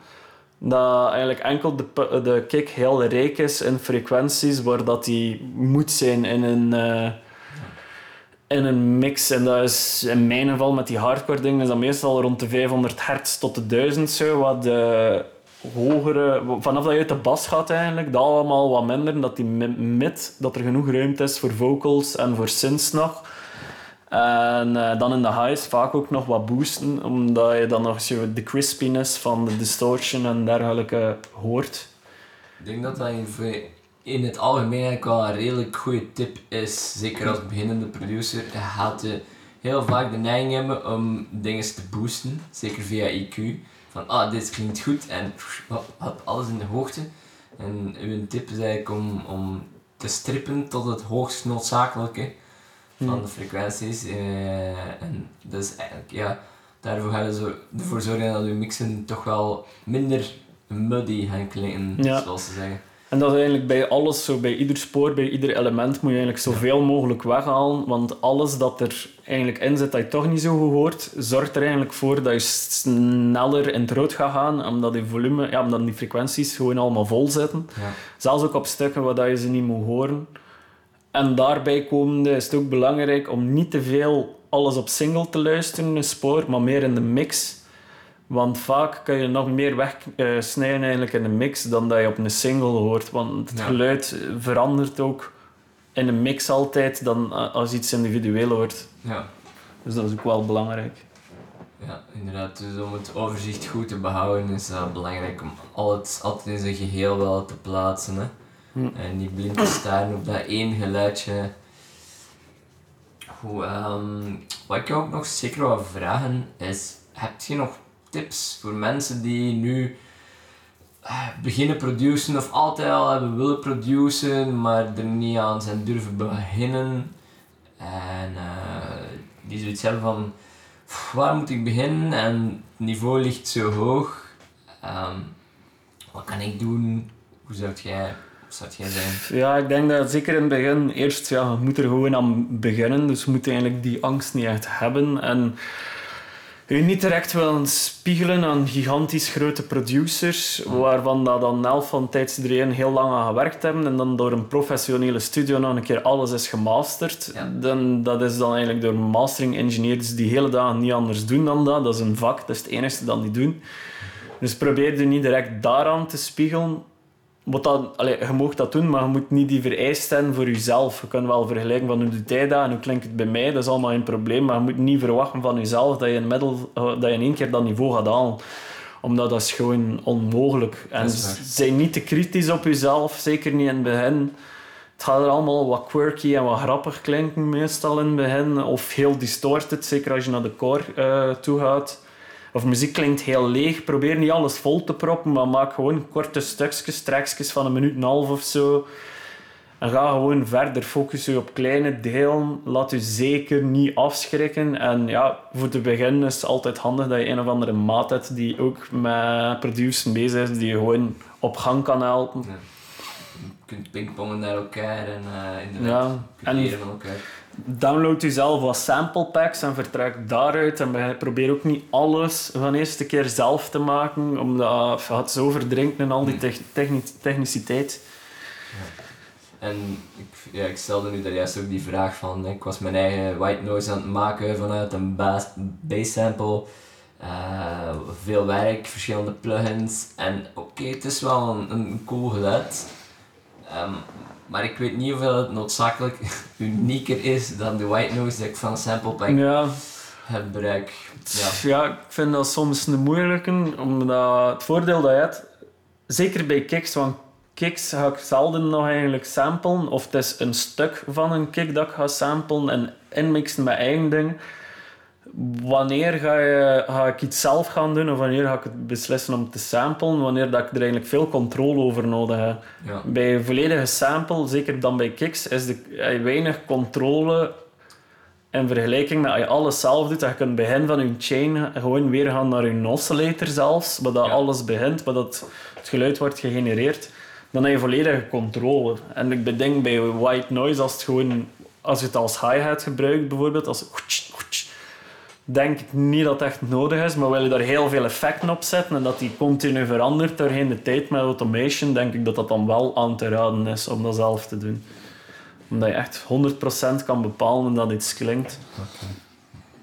Dat eigenlijk enkel de, de kick heel rijk is in frequenties waar dat die moet zijn in een... eh, in een mix. En dat is in mijn geval met die hardcore dingen is dat meestal rond de 500 hertz tot de 1000 zo. Wat de hogere, vanaf dat je uit de bas gaat eigenlijk, dat allemaal wat minder. Dat die mi- mid, dat er genoeg ruimte is voor vocals en voor synths nog. En eh, dan in de highs vaak ook nog wat boosten, omdat je dan nog zo de crispiness van de distortion en dergelijke hoort. Ik denk dat dat in, in het algemeen eigenlijk wel een redelijk goede tip is. Zeker als beginnende producer. Je gaat eh, heel vaak de neiging hebben om dingen te boosten. Zeker via EQ. Van ah, dit klinkt goed en hop, alles in de hoogte. En uw tip is eigenlijk om, om te strippen tot het hoogst noodzakelijke van Hmm. de frequenties. eh, en dus eigenlijk, ja, daarvoor ga je zo, ervoor zorgen dat je mixen toch wel minder muddy gaan klinken, Ja. zoals ze zeggen. En dat is eigenlijk bij alles zo, bij ieder spoor, bij ieder element moet je eigenlijk zoveel mogelijk weghalen, want alles dat er eigenlijk in zit dat je toch niet zo goed hoort, zorgt er eigenlijk voor dat je sneller in het rood gaat gaan, omdat die volume, ja, omdat die frequenties gewoon allemaal vol zitten. Ja. Zelfs ook op stukken waar dat je ze niet moet horen. En daarbij komende is het ook belangrijk om niet te veel alles op single te luisteren, een spoor, maar meer in de mix. Want vaak kan je nog meer wegsnijden eigenlijk in een mix dan dat je op een single hoort. Want het Ja. geluid verandert ook in een mix altijd dan als iets individueel hoort. Ja. Dus dat is ook wel belangrijk. ja, inderdaad. Dus om het overzicht goed te behouden is het belangrijk om alles altijd in zijn geheel wel te plaatsen. Hè. Hm. En niet blind te staren op dat één geluidje. Goed, ehm, wat ik ook nog zeker wil vragen is, heb je nog tips voor mensen die nu eh, beginnen produceren of altijd al hebben willen produceren, maar er niet aan zijn durven beginnen? En eh, die zoiets hebben van, "Pff, waar moet ik beginnen? En het niveau ligt zo hoog. Ehm, wat kan ik doen? Hoe zou jij, zou jij zijn? Ja, ik denk dat zeker in het begin, eerst, ja, moet er gewoon aan beginnen. Dus je moet eigenlijk die angst niet echt hebben. En je niet direct willen spiegelen aan gigantisch grote producers, waarvan dat dan elf van tijds er één heel lang aan gewerkt hebben en dan door een professionele studio nog een keer alles is gemasterd. Ja. Dan, dat is dan eigenlijk door mastering engineers die hele dagen niet anders doen dan dat. Dat is een vak, dat is het enige dat die doen. Dus probeer je niet direct daaraan te spiegelen. Wat dat, allee, je mag dat doen, maar je moet niet die vereist zijn voor jezelf. Je kunt wel vergelijken van hoe doet hij dat en hoe klinkt het bij mij. Dat is allemaal geen probleem. Maar je moet niet verwachten van jezelf dat je middel, eh, dat je in één keer dat niveau gaat halen. Omdat dat is gewoon onmogelijk. En zijn niet te kritisch op jezelf. Zeker niet in het begin. Het gaat er allemaal wat quirky en wat grappig klinken meestal in het begin. Of heel distorted, zeker als je naar de core eh, toe gaat. Of muziek klinkt heel leeg. Probeer niet alles vol te proppen, maar maak gewoon korte stukjes, trekjes van een minuut en een half of zo. En ga gewoon verder. Focus je op kleine delen. Laat je zeker niet afschrikken. En ja, voor te beginnen is het altijd handig dat je een of andere maat hebt die ook met produceren bezig is, die je gewoon op gang kan helpen. Je kunt pingpongen naar elkaar en eh inderdaad, Ja, en- van elkaar. Download jezelf wat sample packs en vertrek daaruit. En be- probeer ook niet alles van eerste keer zelf te maken, omdat je gaat zo verdrinken in al die tech- techni- techniciteit. En ik, ja, ik stelde nu daar juist ook die vraag van, ik was mijn eigen white noise aan het maken vanuit een bass, bass sample. Eh, veel werk, verschillende plugins. En oké, het is wel een, een cool geluid. Ehm, maar ik weet niet of het noodzakelijk unieker is dan de white noise die ik van Sample Pack Ja, heb bereikt. Ja. ja, ik vind dat soms een moeilijke, omdat het voordeel dat je hebt, zeker bij kicks, want kicks ga ik zelden nog eigenlijk samplen, of het is een stuk van een kick dat ik ga samplen en inmixen met eigen dingen. Wanneer ga, je, ga ik iets zelf gaan doen of wanneer ga ik het beslissen om te samplen, wanneer dat ik er eigenlijk veel controle over nodig heb. Ja. Bij een volledige sample, zeker dan bij kicks, is de, heb je weinig controle in vergelijking met als je alles zelf doet. Dat je kunt begin van je chain gewoon weer gaan naar je oscillator zelfs, waar dat Ja. alles begint, waar dat het geluid wordt gegenereerd. Dan heb je volledige controle. En ik bedenk bij white noise, als, het gewoon, als je het als hi-hat gebruikt bijvoorbeeld, als denk ik niet dat het echt nodig is, maar wil je daar heel veel effecten op zetten en dat die continu verandert doorheen de tijd met automation, denk ik dat dat dan wel aan te raden is om dat zelf te doen. Omdat je echt 100% kan bepalen dat iets klinkt.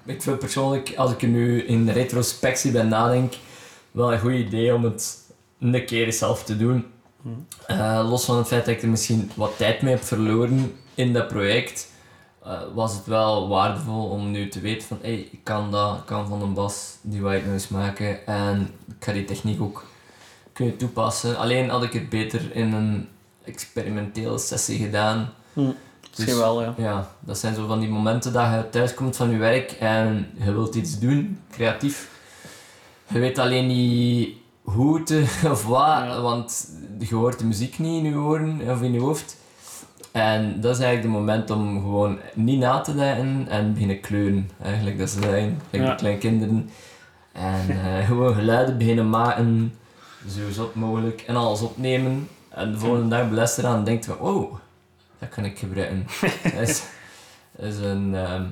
Ik vind persoonlijk, als ik er nu in retrospectie bij nadenk, wel een goed idee om het een keer zelf te doen. Eh, los van het feit dat ik er misschien wat tijd mee heb verloren in dat project, eh, was het wel waardevol om nu te weten van hey, ik kan dat, ik kan van een bas die white noise maken en ik ga die techniek ook kunnen toepassen. Alleen had ik het beter in een experimentele sessie gedaan. Misschien wel, ja. Ja, dat zijn zo van die momenten dat je thuis komt van je werk en je wilt iets doen, creatief. Je weet alleen niet hoe te, of wat, Ja. want je hoort de muziek niet in je oren of in je hoofd. En dat is eigenlijk het moment om gewoon niet na te denken en beginnen kleuren. Eigenlijk, dat is zijn, like Ja. kleine kinderen. En eh, gewoon geluiden beginnen maken, zo zot mogelijk, en alles opnemen. En de volgende dag belest eraan en denkt van, oh, dat kan ik gebruiken. dat is, is een, ehm,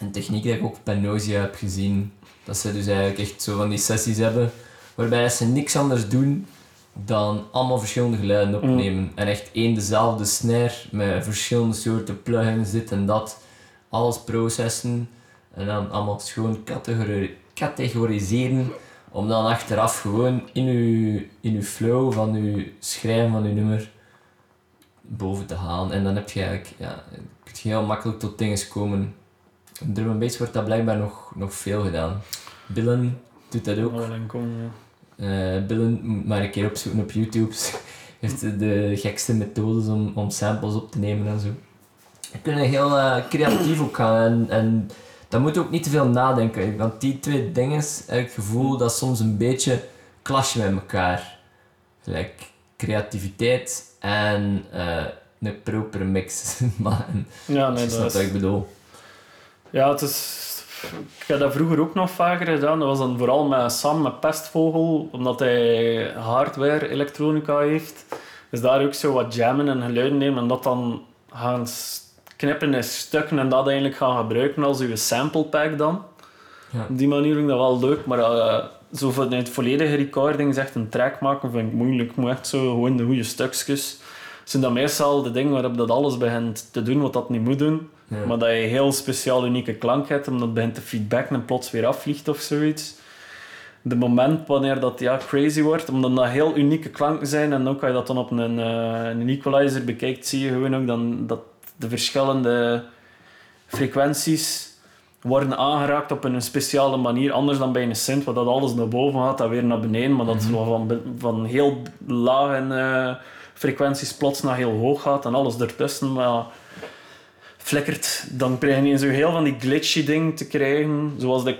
een techniek die ik ook bij Noisia heb gezien. Dat ze dus eigenlijk echt zo van die sessies hebben, waarbij ze niks anders doen dan allemaal verschillende geluiden opnemen. En echt één dezelfde snare met verschillende soorten plugins, dit en dat. Alles processen en dan allemaal schoon categori- categoriseren. Om dan achteraf gewoon in uw, in uw flow van uw schrijven van uw nummer boven te halen. En dan heb je eigenlijk, ja, kun je heel makkelijk tot dingen komen. Drum and bass wordt dat blijkbaar nog, nog veel gedaan. Billen doet dat ook. Ja. Eh Billen moet maar een keer opzoeken op YouTube. heeft de gekste methodes om, om samples op te nemen en zo. kunnen heel eh, creatief ook gaan. En, en dat moet ook niet te veel nadenken. Want die twee dingen heb ik het gevoel dat soms een beetje clashen met elkaar. Like creativiteit en uh, een propere mix maken. Ja, nee, dat is wat ik bedoel. Ja, het is... Ik heb dat vroeger ook nog vaker gedaan. Dat was dan vooral met Sam, met Pestvogel, omdat hij hardware elektronica heeft. Dus daar ook zo wat jammen en geluiden nemen en dat dan gaan knippen in stukken en dat eigenlijk gaan gebruiken als uw sample pack dan. Ja. Op die manier vind ik dat wel leuk, maar uh, zo van het volledige recording echt een track maken vind ik moeilijk. Ik moet echt zo gewoon de goede stukjes. Zijn dat meestal de dingen waarop dat alles begint te doen wat dat niet moet doen. Ja. Maar dat je heel speciaal unieke klank hebt, omdat het begint te feedbacken en plots weer afvliegt of zoiets. De moment wanneer dat ja, crazy wordt, omdat dat heel unieke klanken zijn en ook als je dat dan op een, eh, een equalizer bekijkt, zie je gewoon ook dan dat de verschillende frequenties worden aangeraakt op een speciale manier, anders dan bij een synth, waar dat alles naar boven gaat en weer naar beneden, maar dat het zo van, van heel lage eh, frequenties plots naar heel hoog gaat en alles ertussen. Maar flikkert, dan krijg je zo heel van die glitchy ding te krijgen. Zoals de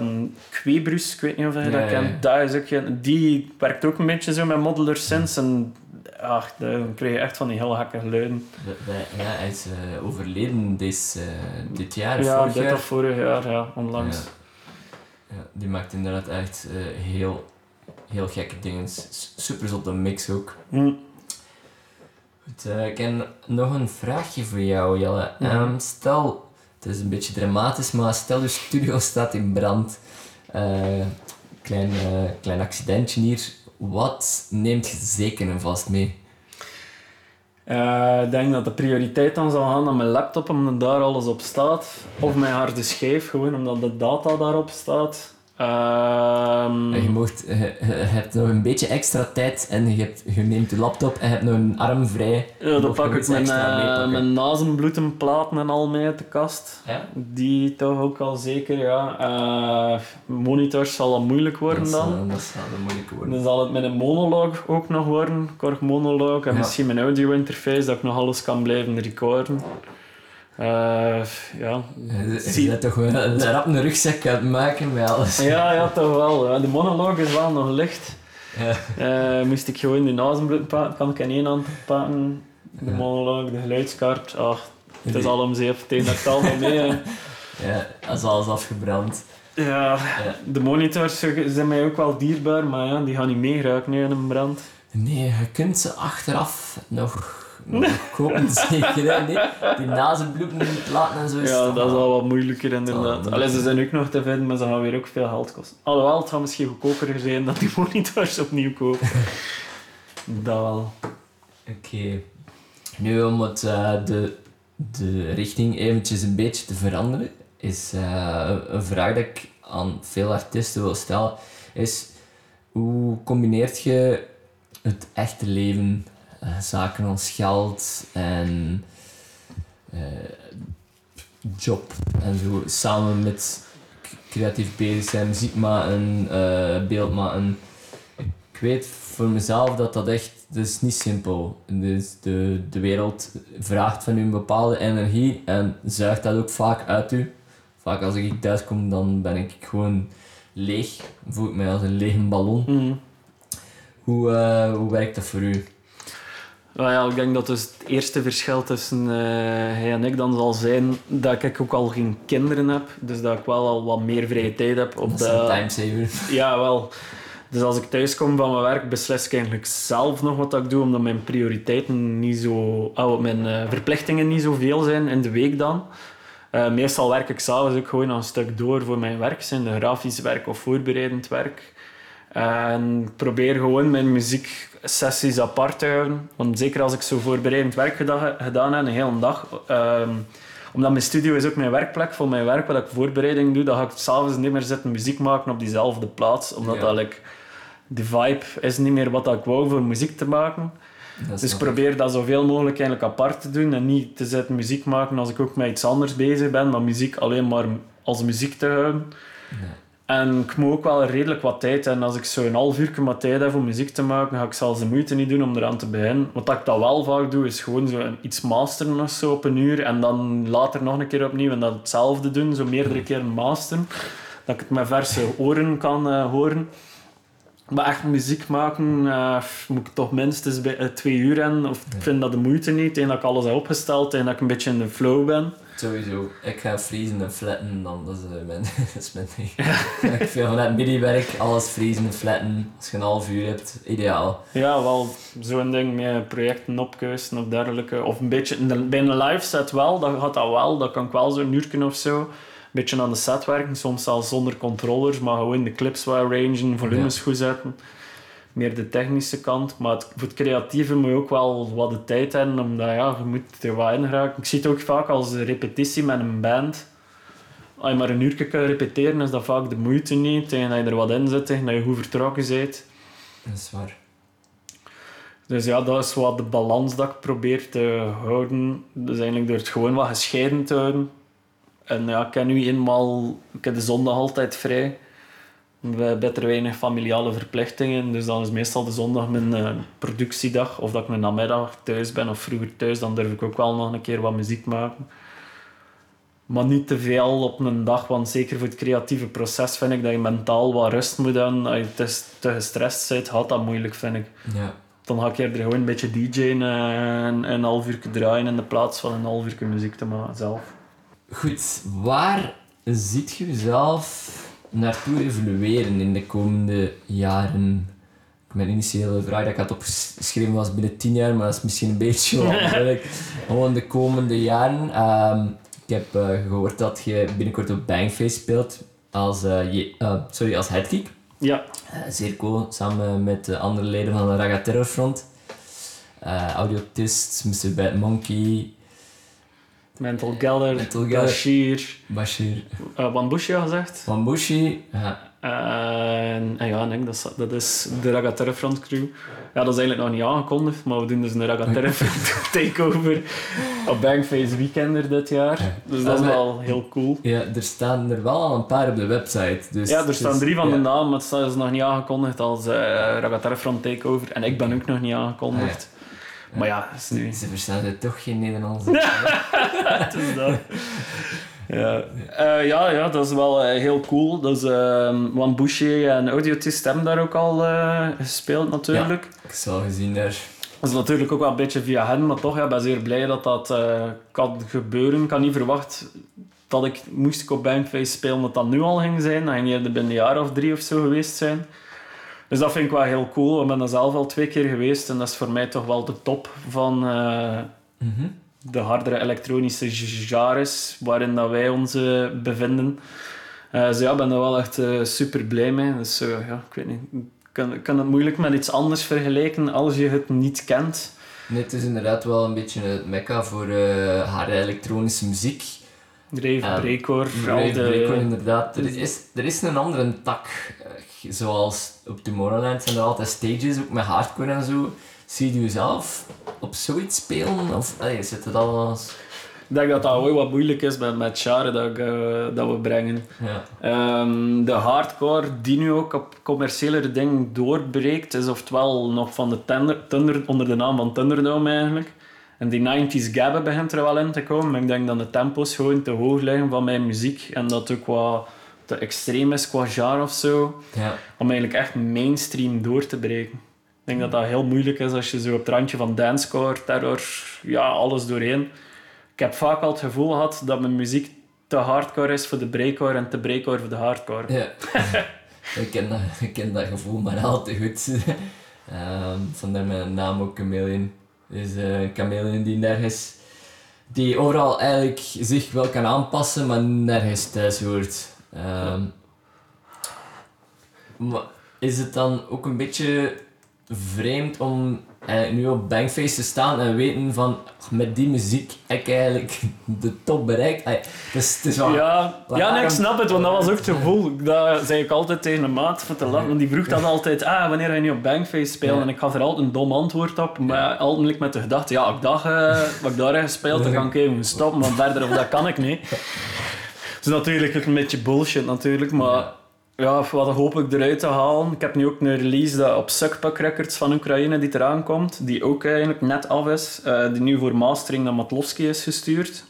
um, Quebrus, ik weet niet of je Ja, dat ja, kent. ja. Is ook, die werkt ook een beetje zo met modular synths. En ach, dan krijg je echt van die heel gekke geluiden. De- de- ja, hij is eh, overleden dit, eh, dit jaar, Ja, vorig dit jaar. of vorig jaar, ja, onlangs. Ja. Ja, die maakt inderdaad echt eh, heel, heel gekke dingen. Super op de mix ook. Hm. Goed, eh, ik heb nog een vraagje voor jou, Jelle. Ehm, stel, het is een beetje dramatisch, maar stel je studio staat in brand. Eh, klein, eh, klein accidentje hier. Wat neemt je zeker en vast mee? Ik denk dat de prioriteit dan zal gaan naar mijn laptop, omdat daar alles op staat. Of mijn harde schijf, gewoon omdat de data daarop staat. Ehm, En je, mocht, je hebt nog een beetje extra tijd en je, hebt, je neemt je laptop en je hebt nog een arm vrij. Ja, dan pak ik mijn, eh, mijn nazenbloedenplaten en al mee uit de kast. Ja? Die toch ook al zeker, ja. Eh, monitors zal dat moeilijk worden dat, dan. zal- dat zal een moeilijke worden. Dan zal het met een monoloog ook nog worden, Korg monoloog. En Ja. misschien mijn audio interface, dat ik nog alles kan blijven recorden. Eh, ja. Je bent toch wel een rap een rugzak aan maken met alles. ja, ja, toch wel. De monoloog is wel nog licht. Ja. Eh, moest ik gewoon de nazenbloed pakken, kan ik in één hand pakken. De Ja. monoloog, de geluidskaart. Ach, het is al om zeep. Het een dat het allemaal mee. Ja, dat is alles afgebrand. Ja, Ja. de monitors zijn mij ook wel dierbaar, maar ja, die gaan niet meegeraken nu in een brand. Nee, je kunt ze achteraf nog kopen, zeker. Hè? Nee, die nazenbloeden platen en zo. Ja, dat is wel- al wat moeilijker inderdaad. moeilijk. Allee, ze zijn ook nog te vinden, maar ze gaan weer ook veel geld kosten. Alhoewel, het gaat misschien goedkoper zijn dan die monitors opnieuw kopen. dat wel. Oké. Nu om het, eh, de, de richting eventjes een beetje te veranderen, is eh, een vraag dat ik aan veel artiesten wil stellen, is hoe combineert je het echte leven, zaken als geld en eh, job en zo, samen met creatief bezig zijn, muziek maken, eh, beeld maken. Ik weet voor mezelf dat dat echt, dat is niet simpel. Dus de, de wereld vraagt van u een bepaalde energie en zuigt dat ook vaak uit u. Vaak als ik thuis kom, dan ben ik gewoon leeg. Voel ik mij als een lege ballon. Mhm. Hoe, eh, hoe werkt dat voor u? Nou ja, ik denk dat dus het eerste verschil tussen eh, hij en ik dan zal zijn dat ik ook al geen kinderen heb. Dus dat ik wel al wat meer vrije tijd heb. Op Dat is een de, timesaver. Ja, wel. Dus als ik thuis kom van mijn werk, beslis ik eigenlijk zelf nog wat ik doe, omdat mijn prioriteiten niet zo... Oh, mijn eh, verplichtingen niet zoveel zijn in de week dan. Eh, meestal werk ik s'avonds ook gewoon een stuk door voor mijn werk, zijn de grafisch werk of voorbereidend werk. En ik probeer gewoon mijn muzieksessies apart te houden. Want zeker als ik zo voorbereidend werk geda- gedaan heb, een hele dag... ehm, omdat mijn studio is ook mijn werkplek voor mijn werk, wat ik voorbereiding doe, dan ga ik s'avonds niet meer zitten muziek maken op diezelfde plaats. Omdat Ja. dat, like, de vibe is niet meer wat ik wou voor muziek te maken. Dat Dus ik probeer dat zoveel mogelijk eigenlijk apart te doen en niet te zitten muziek maken als ik ook met iets anders bezig ben, maar muziek alleen maar als muziek te houden. Nee. En ik moet ook wel redelijk wat tijd. En als ik zo een half uur tijd heb om muziek te maken, ga ik zelfs de moeite niet doen om eraan te beginnen. Wat ik dat wel vaak doe, is gewoon zo iets masteren of zo op een uur. En dan later nog een keer opnieuw en dat hetzelfde doen. Zo meerdere keren masteren. Dat ik het met verse oren kan eh, horen. Maar echt muziek maken eh, moet ik toch minstens bij, eh, twee uur hebben. Of ik vind dat de moeite niet. Tegen dat ik alles heb opgesteld en dat ik een beetje in de flow ben. Sowieso. Ik ga freezen en flatten, dan dat is, eh, mijn, dat is mijn ding. ik vind van het midi-werk, alles freezen en flatten. Als je een half uur hebt, ideaal. Ja, wel zo'n ding met projecten opkeuzen of dergelijke. Of een beetje in bij een live set wel, dat gaat dat wel. Dat kan ik wel zo'n uurtje of zo. Een beetje aan de set werken, soms zelfs zonder controllers, maar gewoon de clips wat arrangen, volumes goed zetten. Meer de technische kant. Maar het- voor het creatieve moet je ook wel wat de tijd hebben, omdat ja, je moet er wat in geraken. Ik zie het ook vaak als repetitie met een band. Als je maar een uurtje kan repeteren, is dat vaak de moeite niet. Tegen dat je er wat in zit, tegen dat je goed vertrokken bent. Dat is waar. Dus ja, dat is wat de balans dat ik probeer te houden. Dus eigenlijk door het gewoon wat gescheiden te houden. En ja, ik heb nu eenmaal... Ik heb de zondag altijd vrij. We hebben beter weinig familiale verplichtingen. Dus dan is meestal de zondag mijn eh, productiedag. Of dat ik mijn namiddag thuis ben of vroeger thuis. Dan durf ik ook wel nog een keer wat muziek maken. Maar niet te veel op een dag. Want zeker voor het creatieve proces vind ik dat je mentaal wat rust moet hebben. Als je te, te gestrest bent, gaat dat moeilijk, vind ik Ja. dan ga ik eerder gewoon een beetje DJ'en en een half uur draaien in de plaats van een half uur muziek te maken zelf. Goed, waar ziet je jezelf naartoe evolueren in de komende jaren? Mijn initiële vraag dat ik had opgeschreven was binnen 10 jaar, maar dat is misschien een beetje moeilijk. Gewoon de komende jaren. Ehm, ik heb eh, gehoord dat je binnenkort op Bangface speelt als, eh, je, eh, sorry, als headkick. Ja, zeer cool, samen met de andere leden van de Raga Front. Audiotist, Mr. Bad Monkey, Mental Gather, Mental Gather. Bashir, Bashir, uh, gezegd. Wambushi. Ja, En, en ja, nee, dat, is, dat is de Ragaterre Front crew. Ja, dat is eigenlijk nog niet aangekondigd, maar we doen dus een Ragaterre Front takeover op Bangface Weekender dit jaar. Ja. Dus dat is Ah, wel heel cool. Ja, er staan er wel al een paar op de website. Dus, Ja, er staan dus- drie van ja. de namen, maar het dus nog niet aangekondigd als uh, Ragaterre Front takeover. En ik ben ook nog niet aangekondigd. Ja. Maar ja, dat is nu... Ze verstaan er toch geen Nederlands. Het is dat. Ja. Eh, ja, ja, dat is wel eh, heel cool. Dat is, uh, Want Boucher en Audiotist hebben daar ook al eh, gespeeld natuurlijk. ik heb al gezien daar. Dat is natuurlijk ook wel een beetje via hen, maar toch, ja, ik ben zeer blij dat dat eh, kan gebeuren. Ik had niet verwacht dat ik, moest ik op Bankface spelen, dat dat nu al ging zijn. Dat ging eerder binnen een jaar of drie of zo geweest zijn. Dus dat vind ik wel heel cool. Ik ben er zelf al twee keer geweest en dat is voor mij toch wel de top van eh, Mhm. de hardere elektronische genres waarin dat wij ons bevinden. Eh, dus ja, ik ben er wel echt eh, super blij mee. Dus ja, ik weet niet. Ik kan, kan het moeilijk met iets anders vergelijken als je het niet kent. Nee, het is inderdaad wel een beetje het mekka voor harde elektronische muziek. Rave, Ja, breakcore, Rave de- Breakcore, inderdaad. Er is, er is een andere tak. Zoals op Tomorrowland zijn er altijd stages, ook met hardcore en zo. Zie je jezelf op zoiets spelen? Of allee, zit het al als... Ik denk dat dat ook wat moeilijk is met, met dat, eh, dat we brengen. Ja. Ehm, de hardcore die nu ook op commerciële dingen doorbreekt, is oftewel nog van de Thunder, Thunder, onder de naam van Thunderdome eigenlijk. En die 90s gabben begint er wel in te komen, maar ik denk dat de tempo's gewoon te hoog liggen van mijn muziek en dat ook wat te extreem is qua of zo, Ja. om eigenlijk echt mainstream door te breken. Ik denk dat dat heel moeilijk is als je zo op het randje van dancecore, terror, ja, alles doorheen. Ik heb vaak al het gevoel gehad dat mijn muziek te hardcore is voor de breakcore en te breakcore voor de hardcore. Ja. ik, ken dat, ik ken dat gevoel maar al te goed. Ehm vandaar mijn naam ook Chameleon. Dus een chameleon die nergens... Die overal eigenlijk zich wel kan aanpassen, maar nergens thuis hoort. Ehm, maar is het dan ook een beetje vreemd om eigenlijk nu op Bankface te staan en weten van met die muziek heb ik eigenlijk de top bereikt? Wel... Ja, ja nee, ik snap het, want dat was ook het gevoel. Dat zei ik altijd tegen een maat voor te lachen. Want die vroeg dan altijd, ah, wanneer ga je nu op Bankface spelen? Ja. En ik gaf er altijd een dom antwoord op. Maar altijd met de gedachte, ja, ik dacht, eh, wat ik daar heb gespeeld, dan kan ik even stoppen. Maar verder of dat kan ik niet. Dus natuurlijk een beetje bullshit natuurlijk, maar... Ja. ja, wat hoop ik eruit te halen. Ik heb nu ook een release dat op Suckpack Records van Oekraïne die eraan komt. Die ook eigenlijk net af is. eh, die nu voor mastering naar Matlowski is gestuurd.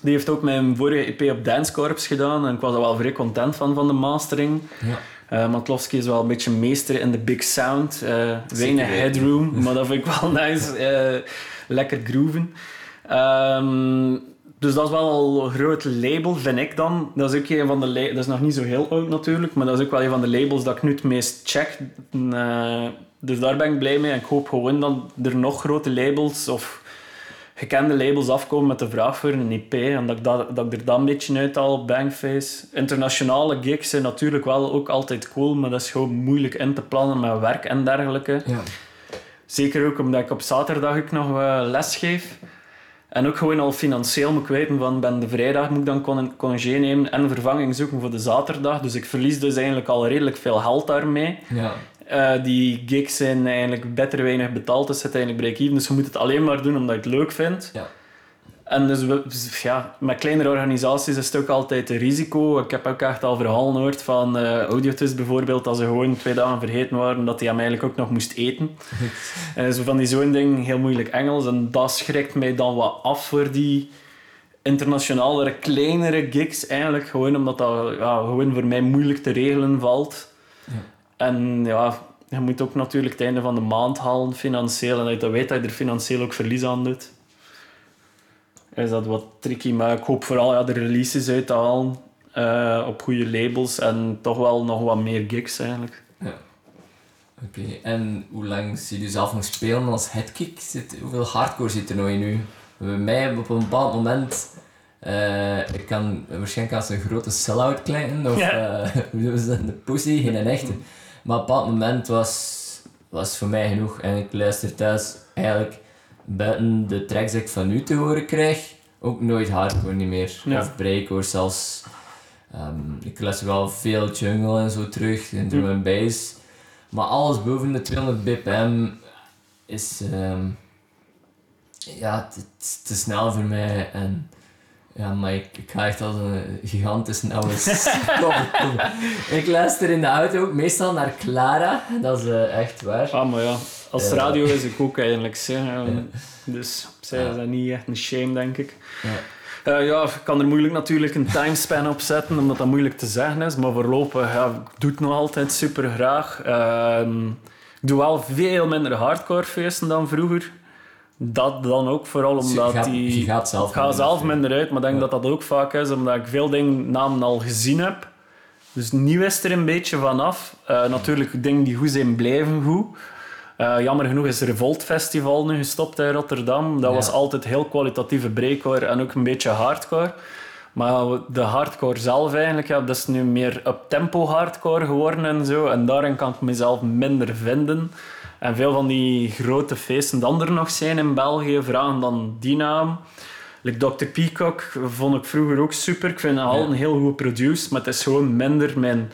Die heeft ook mijn vorige EP op Dance Corps gedaan. En ik was er wel vrij content van, van de mastering. Ja. Eh Matlowski is wel een beetje meester in de big sound. eh weinig headroom, maar dat vind ik wel nice. lekker grooven. Ehm, dus dat is wel al een groot label, vind ik dan. Dat is ook een van de Dat is nog niet zo heel oud natuurlijk, maar dat is ook wel een van de labels dat ik nu het meest check. Eh, dus daar ben ik blij mee. En ik hoop gewoon dat er nog grote labels of gekende labels afkomen met de vraag voor een EP. En dat ik, dat, dat ik er dan een beetje uithaal op Bangface. Internationale gigs zijn natuurlijk wel ook altijd cool, maar dat is gewoon moeilijk in te plannen met werk en dergelijke. Ja. Zeker ook omdat ik op zaterdag ook nog eh, les geef. En ook gewoon al financieel moet ik weten van ben de vrijdag moet ik dan con- congé nemen en vervanging zoeken voor de zaterdag. Dus ik verlies dus eigenlijk al redelijk veel geld daarmee. Ja. Eh, die gigs zijn eigenlijk beter weinig betaald, dus het eigenlijk break-even. Dus je moet het alleen maar doen omdat je het leuk vindt. Ja. En dus we- dus ja, met kleinere organisaties is het ook altijd een risico. Ik heb ook echt al verhalen gehoord van eh Audiotus bijvoorbeeld, dat ze gewoon twee dagen vergeten waren dat hij hem eigenlijk ook nog moest eten. Eh, zo van die zo'n ding, heel moeilijk Engels. En dat schrikt mij dan wat af voor die internationalere, kleinere gigs eigenlijk. Gewoon omdat dat ja, gewoon voor mij moeilijk te regelen valt. Ja. En ja, je moet ook natuurlijk het einde van de maand halen financieel. En dat je dat weet dat je er financieel ook verlies aan doet. Is dat wat tricky, maar ik hoop vooral ja, de releases uit te halen eh, op goede labels en toch wel nog wat meer gigs eigenlijk. Oké, en hoe lang zie je zelf nog spelen als headkick? Zit, hoeveel hardcore zit er nog in u? Bij mij op een bepaald moment, eh, ik kan waarschijnlijk als een grote sell-out klinken, of Ja. eh, hoe doen ze dat, de pussy, geen echte. Maar op een bepaald moment was, was voor mij genoeg en ik luister thuis eigenlijk buiten de tracks die ik van u te horen krijg, ook nooit hardcore niet meer. Ja. Of breakcore zelfs. Ehm, ik luister wel veel jungle en zo terug, en drum and bass. Maar alles boven de 200 bpm is ehm, ja, te, te- te snel voor mij. En ja, maar ik, ik ga echt als een gigantisch nauwe. Ik luister in de auto ook meestal naar Clara, dat is eh, echt waar. Ah, maar ja, als Ja. radio is ik ook eigenlijk. Ja. Dus zij Ja. is dat niet echt een shame, denk ik. Ja. Eh, ja, ik kan er moeilijk natuurlijk een timespan op zetten, omdat dat moeilijk te zeggen is. Maar voorlopig, ja, ik doe het nog altijd super graag. Ehm, ik doe wel veel minder hardcore feesten dan vroeger. Dat dan ook vooral omdat die... je gaat zelf Ik ga zelf minder uit, maar ik denk Ja. dat dat ook vaak is omdat ik veel dingen namen al gezien heb. Dus nieuw is er een beetje vanaf. Eh natuurlijk, dingen die goed zijn, blijven goed. Eh, jammer genoeg is Revolt Festival nu gestopt in Rotterdam. Dat Ja. was altijd heel kwalitatieve breakcore en ook een beetje hardcore. Maar de hardcore zelf eigenlijk, ja, dat is nu meer up-tempo hardcore geworden en zo. En daarin kan ik mezelf minder vinden. En veel van die grote feesten die er nog zijn in België vragen dan die naam. Like Dr. Peacock vond ik vroeger ook super. Ik vind hem al een heel goed produced, maar het is gewoon minder mijn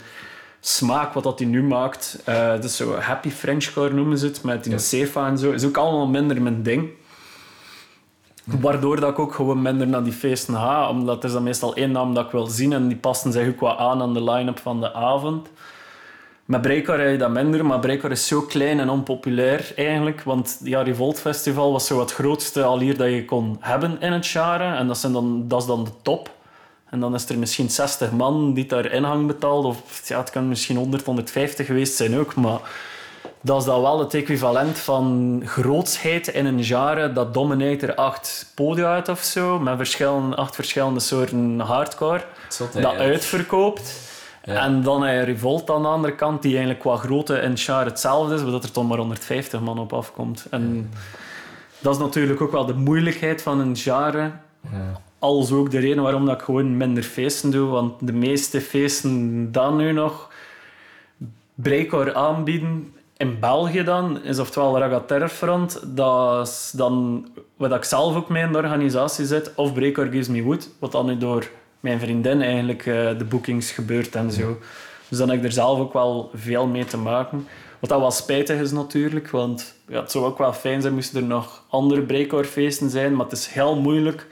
smaak wat dat hij nu maakt. Eh het is zo happy Frenchcore noemen ze het, met die. Cefa en zo. is ook allemaal minder mijn ding. Waardoor dat ik ook gewoon minder naar die feesten ga, omdat er is dan meestal één naam dat ik wil zien en die passen zich ook wat aan aan de line-up van de avond. Met Breakcore heb je dat minder, maar Breakcore is zo klein en onpopulair eigenlijk. Want ja, Revolt Festival was zo het grootste al hier dat je kon hebben in het jaar. En dat, zijn dan, dat is dan de top. En dan is er misschien 60 man die daar inhang betaalt. Of ja, het kan misschien 100, 150 geweest zijn ook. Maar dat is dan wel het equivalent van grootsheid in een genre. Dat domineert er acht podia uit of zo. Met verschillende, acht verschillende soorten hardcore. Dat ja. uitverkoopt. Ja. En dan heb je Revolt aan de andere kant, die eigenlijk qua grootte het jaar hetzelfde is, maar dat er toch maar 150 man op afkomt. En dat is natuurlijk ook wel de moeilijkheid van een genre. Als ook de reden waarom dat ik gewoon minder feesten doe. Want de meeste feesten dan nu nog breakcore aanbieden in België dan, is oftewel Raga Terrorfront. Dat is dan wat ik zelf ook mee in de organisatie zit. Of Breakcore Gives Me Wood, wat dan nu door mijn vriendin eigenlijk eh, de boekings gebeurt en zo. Dus dan heb ik er zelf ook wel veel mee te maken. Wat dat wel spijtig is natuurlijk, want ja, het zou ook wel fijn zijn moesten er nog andere breakcore feesten zijn, maar het is heel moeilijk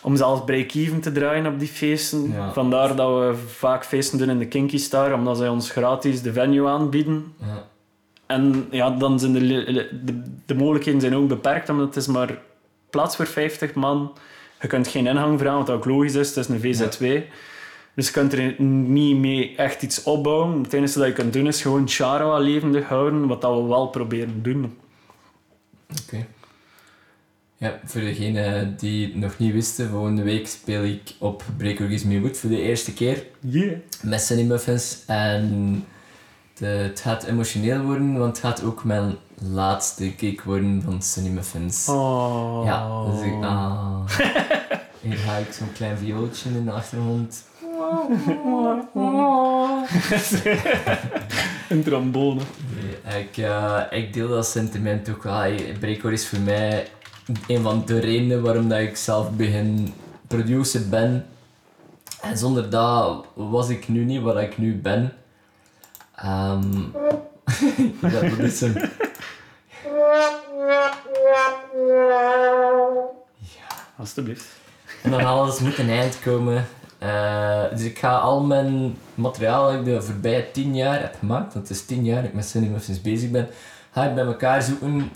om zelfs break-even te draaien op die feesten. Ja. Vandaar dat we vaak feesten doen in de Kinky Star, omdat zij ons gratis de venue aanbieden. Ja. En ja, dan zijn de, de, de mogelijkheden zijn ook beperkt, omdat het is maar plaats voor 50 man. Je kunt geen ingang vragen, wat ook logisch is. Het is een VZ2. Dus je kunt er niet mee echt iets opbouwen. Het enige dat je kunt doen is gewoon Charwa levendig houden, wat dat we wel proberen doen. Oké. Ja, voor degenen die het nog niet wisten, volgende week speel ik op Breaker Gives Me Wood voor de eerste keer Yeah. met Sunny Muffins. En de, het gaat emotioneel worden, want het gaat ook mijn laatste gig worden van Sunny Muffins. Oh. Ja, dus ik... Ah. Hier ga ik zo'n klein viooltje in de achtergrond. Een trombone. Nee, ik, eh, ik deel dat sentiment ook wel. Breakcore is voor mij een van de redenen waarom dat ik zelf begin producer ben. En zonder dat was ik nu niet waar ik nu ben. Ehm dat, dat is een... Alsjeblieft. En dan alles moet een eind komen. Eh, dus ik ga al mijn materiaal dat ik de voorbije tien jaar heb gemaakt, want het is tien jaar dat ik met Sunny Muffins bezig ben, ga ik bij elkaar zoeken.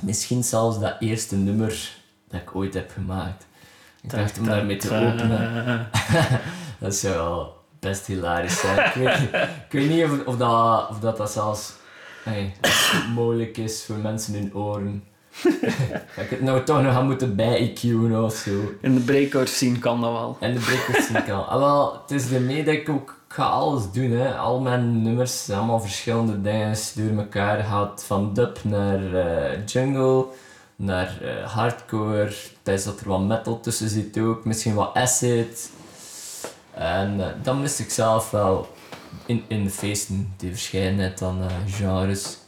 Misschien zelfs dat eerste nummer dat ik ooit heb gemaakt. Ik dacht om daarmee te openen. Dat zou wel best hilarisch zijn. ik, weet, ik weet niet of, of, dat, of dat, dat zelfs hey, mogelijk is voor mensen in oren. dat ik het nou toch nog ga moeten bij-EQ'en of zo. In de breakout scene kan dat wel. En de ik al. Ah, wel, het is ermee dat ik ook ik ga alles doen. Hè. Al mijn nummers, allemaal verschillende dingen door elkaar. Gaat van dub naar eh, jungle, naar eh, hardcore. Tijdens dat er wat metal tussen zit ook. Misschien wat acid. En eh, dan mis ik zelf wel in, in de feesten die verschijnen net dan eh, genres.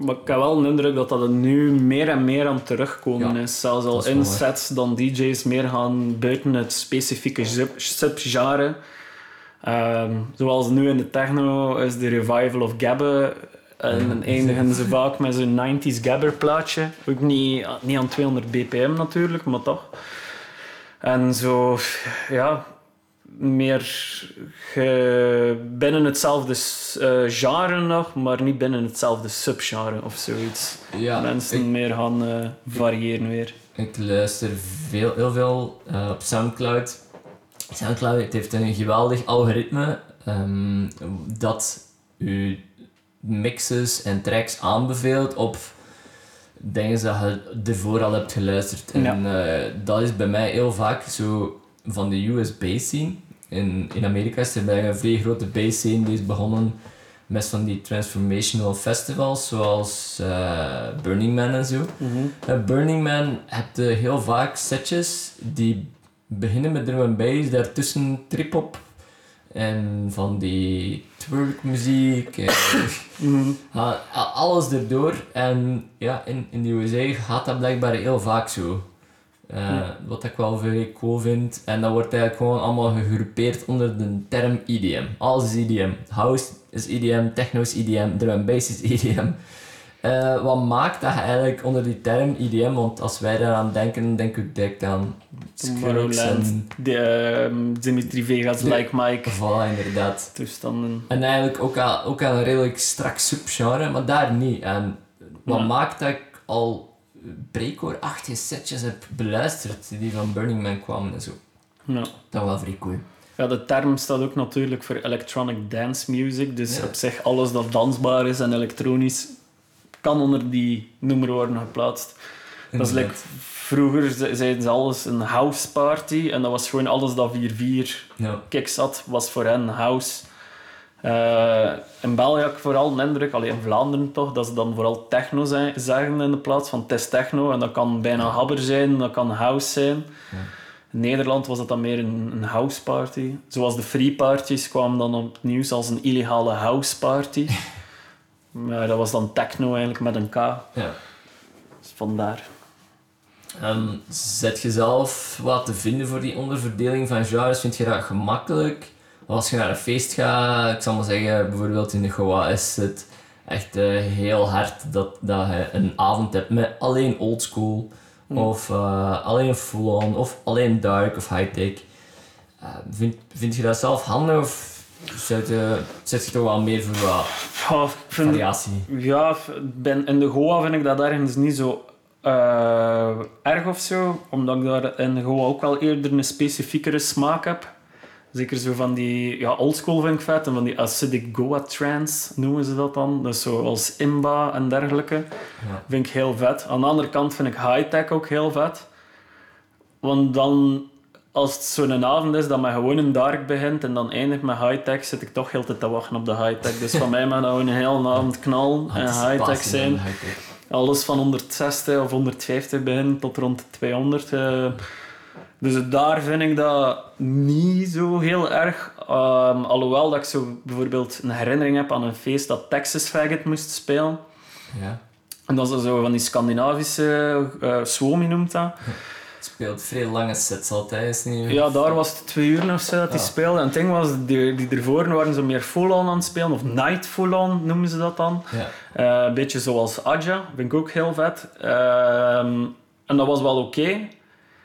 Maar ik heb wel een indruk dat dat er nu meer en meer aan het terugkomen Ja, is. Zelfs al in sets dan DJ's meer gaan buiten het specifieke sub- subgenre. Ehm, zoals nu in de techno is de revival of gabber. En dan eindigen ze vaak met zo'n 90s gabber plaatje. Ook niet, niet aan 200 bpm natuurlijk, maar toch. En zo, ja, meer binnen hetzelfde eh, genre nog, maar niet binnen hetzelfde subgenre of zoiets. Ja, Mensen ik- meer gaan eh, variëren weer. Ik luister veel, heel veel eh, op Soundcloud. Soundcloud het heeft een geweldig algoritme ehm, dat u mixes en tracks aanbeveelt op dingen dat je ervoor al hebt geluisterd. En dat is bij mij heel vaak zo van de US bass scene. In, in Amerika is er bij een vrij grote bass scene die is begonnen met van die transformational festivals zoals eh, Burning Man en zo. Bij Burning Man heb je heel vaak setjes die beginnen met drum and bass, daartussen trip-hop en van die twerk-muziek. en- Mhm. A- alles erdoor. En ja, in, in de USA gaat dat blijkbaar heel vaak zo. Eh, Ja. Wat ik wel vrij cool vind. En dat wordt eigenlijk gewoon allemaal gegroepeerd onder de term EDM. Alles is EDM. House is EDM, techno is EDM, drum and bass is EDM. Eh, wat maakt dat eigenlijk onder die term EDM, want als wij daaraan denken, denk ik direct aan Tomorrowland, en de, ehm, Dimitri Vegas, De- Like Mike, voilà, inderdaad. toestanden. En eigenlijk ook al, ook al een redelijk strak subgenre, maar daar niet. En wat Ja. maakt dat ik al breakcore-achtige setjes heb beluisterd die van Burning Man kwamen en zo. Ja. Dat was wel vrij cool. Ja, de term staat ook natuurlijk voor electronic dance music. Dus Ja. op zich alles dat dansbaar is en elektronisch kan onder die noemer worden geplaatst. Dat is like, vroeger ze- zeiden ze alles een house party en dat was gewoon alles dat 4-4 Ja. had, was voor hen house. Eh, in België heb ik vooral een indruk, alleen in Vlaanderen toch, dat ze dan vooral techno zijn, zeggen in de plaats van het is techno. En dat kan bijna habber zijn, dat kan house zijn. Ja. In Nederland was dat dan meer een, een house party. Zoals de free parties kwamen dan op het nieuws als een illegale house party. maar dat was dan techno eigenlijk met een K. ja. Dus vandaar. Ehm, zet je zelf wat te vinden voor die onderverdeling van genres? Vind je dat gemakkelijk? Als je naar een feest gaat, ik zal maar zeggen, bijvoorbeeld in de Goa is het echt eh, heel hard dat, dat je een avond hebt met alleen oldschool of eh, alleen full-on, of alleen dark of high-tech. Eh, vind, vind je dat zelf handig of zet je, zet je toch wel meer voor wat Ja, vind, variatie? ja, ben, in de Goa vind ik dat ergens niet zo erg of zo. Omdat ik daar in de Goa ook wel eerder een specifiekere smaak heb. Zeker zo van die ja, oldschool vind ik vet. En van die acidic Goa trance noemen ze dat dan. Dus zoals Imba en dergelijke. Ja. Vind ik heel vet. Aan de andere kant vind ik high-tech ook heel vet. Want dan, als het zo'n avond is dat men gewoon een dark begint en dan eindigt met high-tech, zit ik toch heel tijd te wachten op de high-tech. Dus van mij mag dat een hele avond knallen en high-tech zijn. Alles van 160 of 150 begint tot rond de 200. eh. Dus daar vind ik dat niet zo heel erg. Ehm, alhoewel dat ik zo bijvoorbeeld een herinnering heb aan een feest dat Texas Faggot moest spelen. Ja. En dat is zo van die Scandinavische uh, noemt dat. Speelt vrij lange sets altijd, is niet? Ja, daar was het twee uur of zo dat die Ja. speelde. En het ding was, die, die ervoor waren zo meer full-on aan het spelen, of night full-on noemen ze dat dan. Ja. Eh, een beetje zoals Aja, vind ik ook heel vet. Ehm, en dat was wel oké.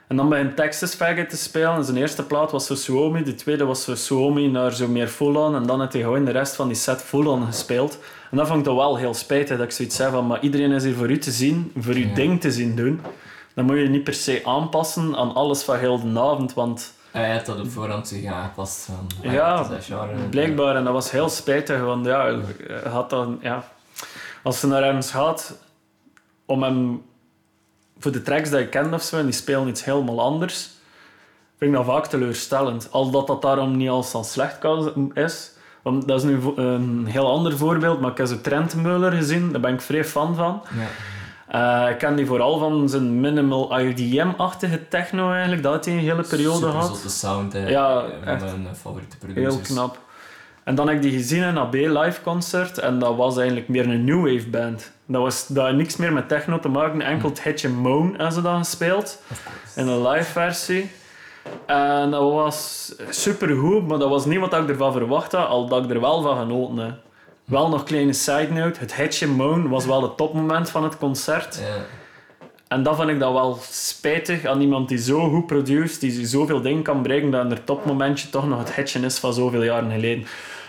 En dan begint Texas Faggot te spelen. En zijn eerste plaat was zo Suomi, de tweede was zo Suomi naar zo meer full-on. En dan heeft hij gewoon de rest van die set full-on gespeeld. En dat vond ik toch wel heel spijtig, dat ik zoiets zei van, maar iedereen is hier voor u te zien, voor uw Ja. ding te zien doen. Dan moet je niet per se aanpassen aan alles van heel de avond, want Hij had dat op voorhand zich aangepast. Van, ah, Ja. Blijkbaar, en dat was heel spijtig, want ja, had dan, ja, als ze naar ergens gaat om hem voor de tracks die je kent of zo, en die spelen iets helemaal anders, vind ik dat vaak teleurstellend. Al dat dat daarom niet als al slecht kan, is. Want dat is nu een heel ander voorbeeld, maar ik heb zo Trent Muller gezien, daar ben ik vrij fan van. Ja. Eh, ik ken die vooral van zijn minimal IDM-achtige techno eigenlijk, dat had hij een hele periode Super gehad. zotte sound, hè. Ja, echt. mijn favoriete producers. Heel knap. En dan heb ik die gezien in een AB live concert en dat was eigenlijk meer een new wave band. Dat was dat had niks meer met techno te maken, enkel het hitje Moan hebben ze dan gespeeld in een live versie. En dat was super goed, maar dat was niet wat ik ervan verwacht had, al dat ik er wel van genoten heb. Wel nog een kleine side note, het hitje Moan was wel het topmoment van het concert. Ja. En dat vind ik dan wel spijtig aan iemand die zo goed produceert, die zoveel dingen kan bereiken, dat in het topmomentje toch nog het hitje is van zoveel jaren geleden.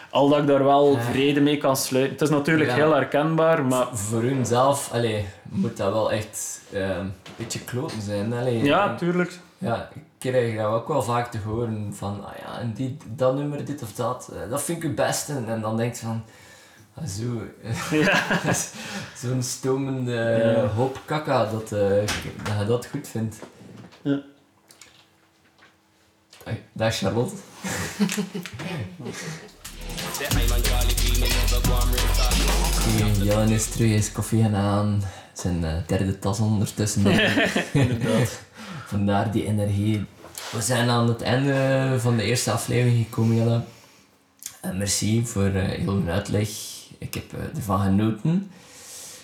Al dat ik daar wel Ja. vrede mee kan sluiten. Het is natuurlijk Ja. heel herkenbaar, maar Voor hun zelf allee, moet dat wel echt eh, een beetje kloten zijn. Allee, ja, En- tuurlijk. ja, ik krijg dat ook wel vaak te horen van, ah ja, en die, dat nummer, dit of dat, eh, dat vind ik het beste. En dan denk je van, ah, zo, Ja. zo'n stomende Ja. hoop kaka dat, eh, dat je dat goed vindt. Ja. Hey, Dag Charlotte. Oké, Jellen is terug, is koffie gaan aan. Zijn eh, derde tas ondertussen. Inderdaad. Vandaar die energie. We zijn aan het einde van de eerste aflevering gekomen, Jelle. En merci voor eh, heel uw uitleg. Ik heb eh, ervan genoten.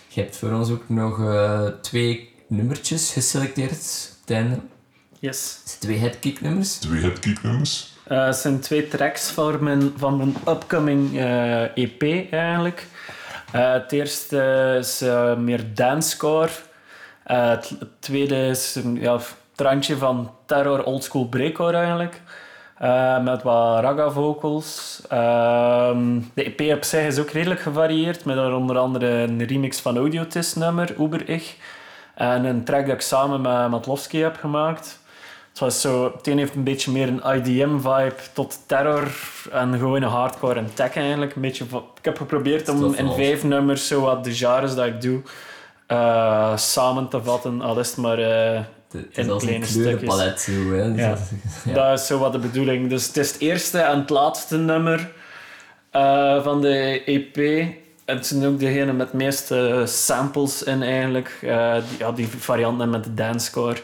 Je hebt voor ons ook nog eh, twee nummertjes geselecteerd op het einde. Yes. Het zijn twee headkick-nummers. Twee Eh, het zijn twee tracks van mijn, van mijn upcoming eh, EP eigenlijk. Eh, het eerste is meer dancecore. Het, tweede is een ja, trantje van terror oldschool breakcore eigenlijk. Met wat raga vocals. Ehm, de EP op zich is ook redelijk gevarieerd. Met onder andere een remix van Audiotist nummer, Uber Ich. En een track dat ik samen met Matlowski heb gemaakt. Het, was zo, het een heeft een beetje meer een IDM-vibe tot terror en gewoon een hardcore en tech eigenlijk. Een beetje, ik heb geprobeerd om in vijf nummers zo wat de genres dat ik doe eh, samen te vatten. Al is het maar... Het is In kleine kleurenpalet zo, hè. Ja. dat- ja. Dat is zo wat de bedoeling. Dus het is het eerste en het laatste nummer eh, van de EP. En het zijn ook degene met de meeste samples in eigenlijk. Die, ja, die varianten met de dancecore.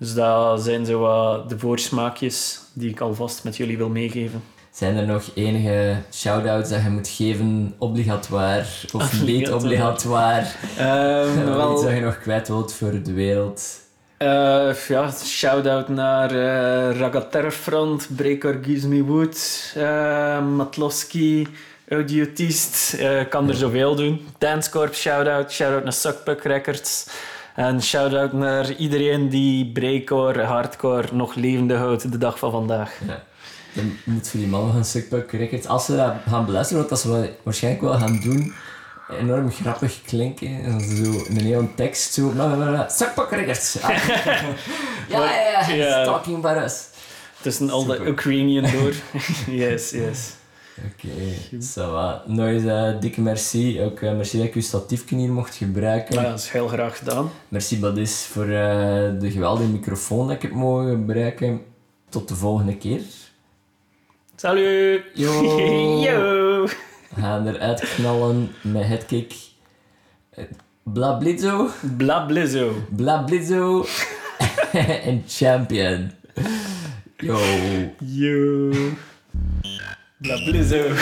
Dus dat zijn zo wat de voorsmaakjes die ik alvast met jullie wil meegeven. Zijn er nog enige shout-outs dat je moet geven, obligatoire of niet obligatoire? Ehm, Wel... Iets dat je nog kwijt wilt voor de wereld? eh, ja, shout-out naar eh Ragaterfront, Breaker Gives Me Wood, eh Matlowski, Audiotist. Ik kan er zoveel doen. Dance Corp, shout-out. Shout-out naar Suckpuck Records. En shout-out naar iedereen die breakcore, hardcore nog levende houdt de dag van vandaag. Dan moeten die mannen gaan Sickbuck Records, als ze dat gaan beluisteren, wat ze waarschijnlijk wel gaan doen, enorm grappig klinken. En zo in een hele tekst zo... Sickbuck Records! Ah. ja, ja, ja, talking about us. Tussen al de Ukrainian door. yes, yes. Oké, okay, Nog eens eh, dikke merci. Ook eh, merci dat ik uw statiefje hier mocht gebruiken. Ja, dat is heel graag gedaan. Merci Badis voor eh, de geweldige microfoon dat ik heb mogen gebruiken. Tot de volgende keer. Salut! Yo! Yo! Gaan eruit knallen met headkick. Blablizzo. bla blizzo en champion. Yo. Yo. La plaisir.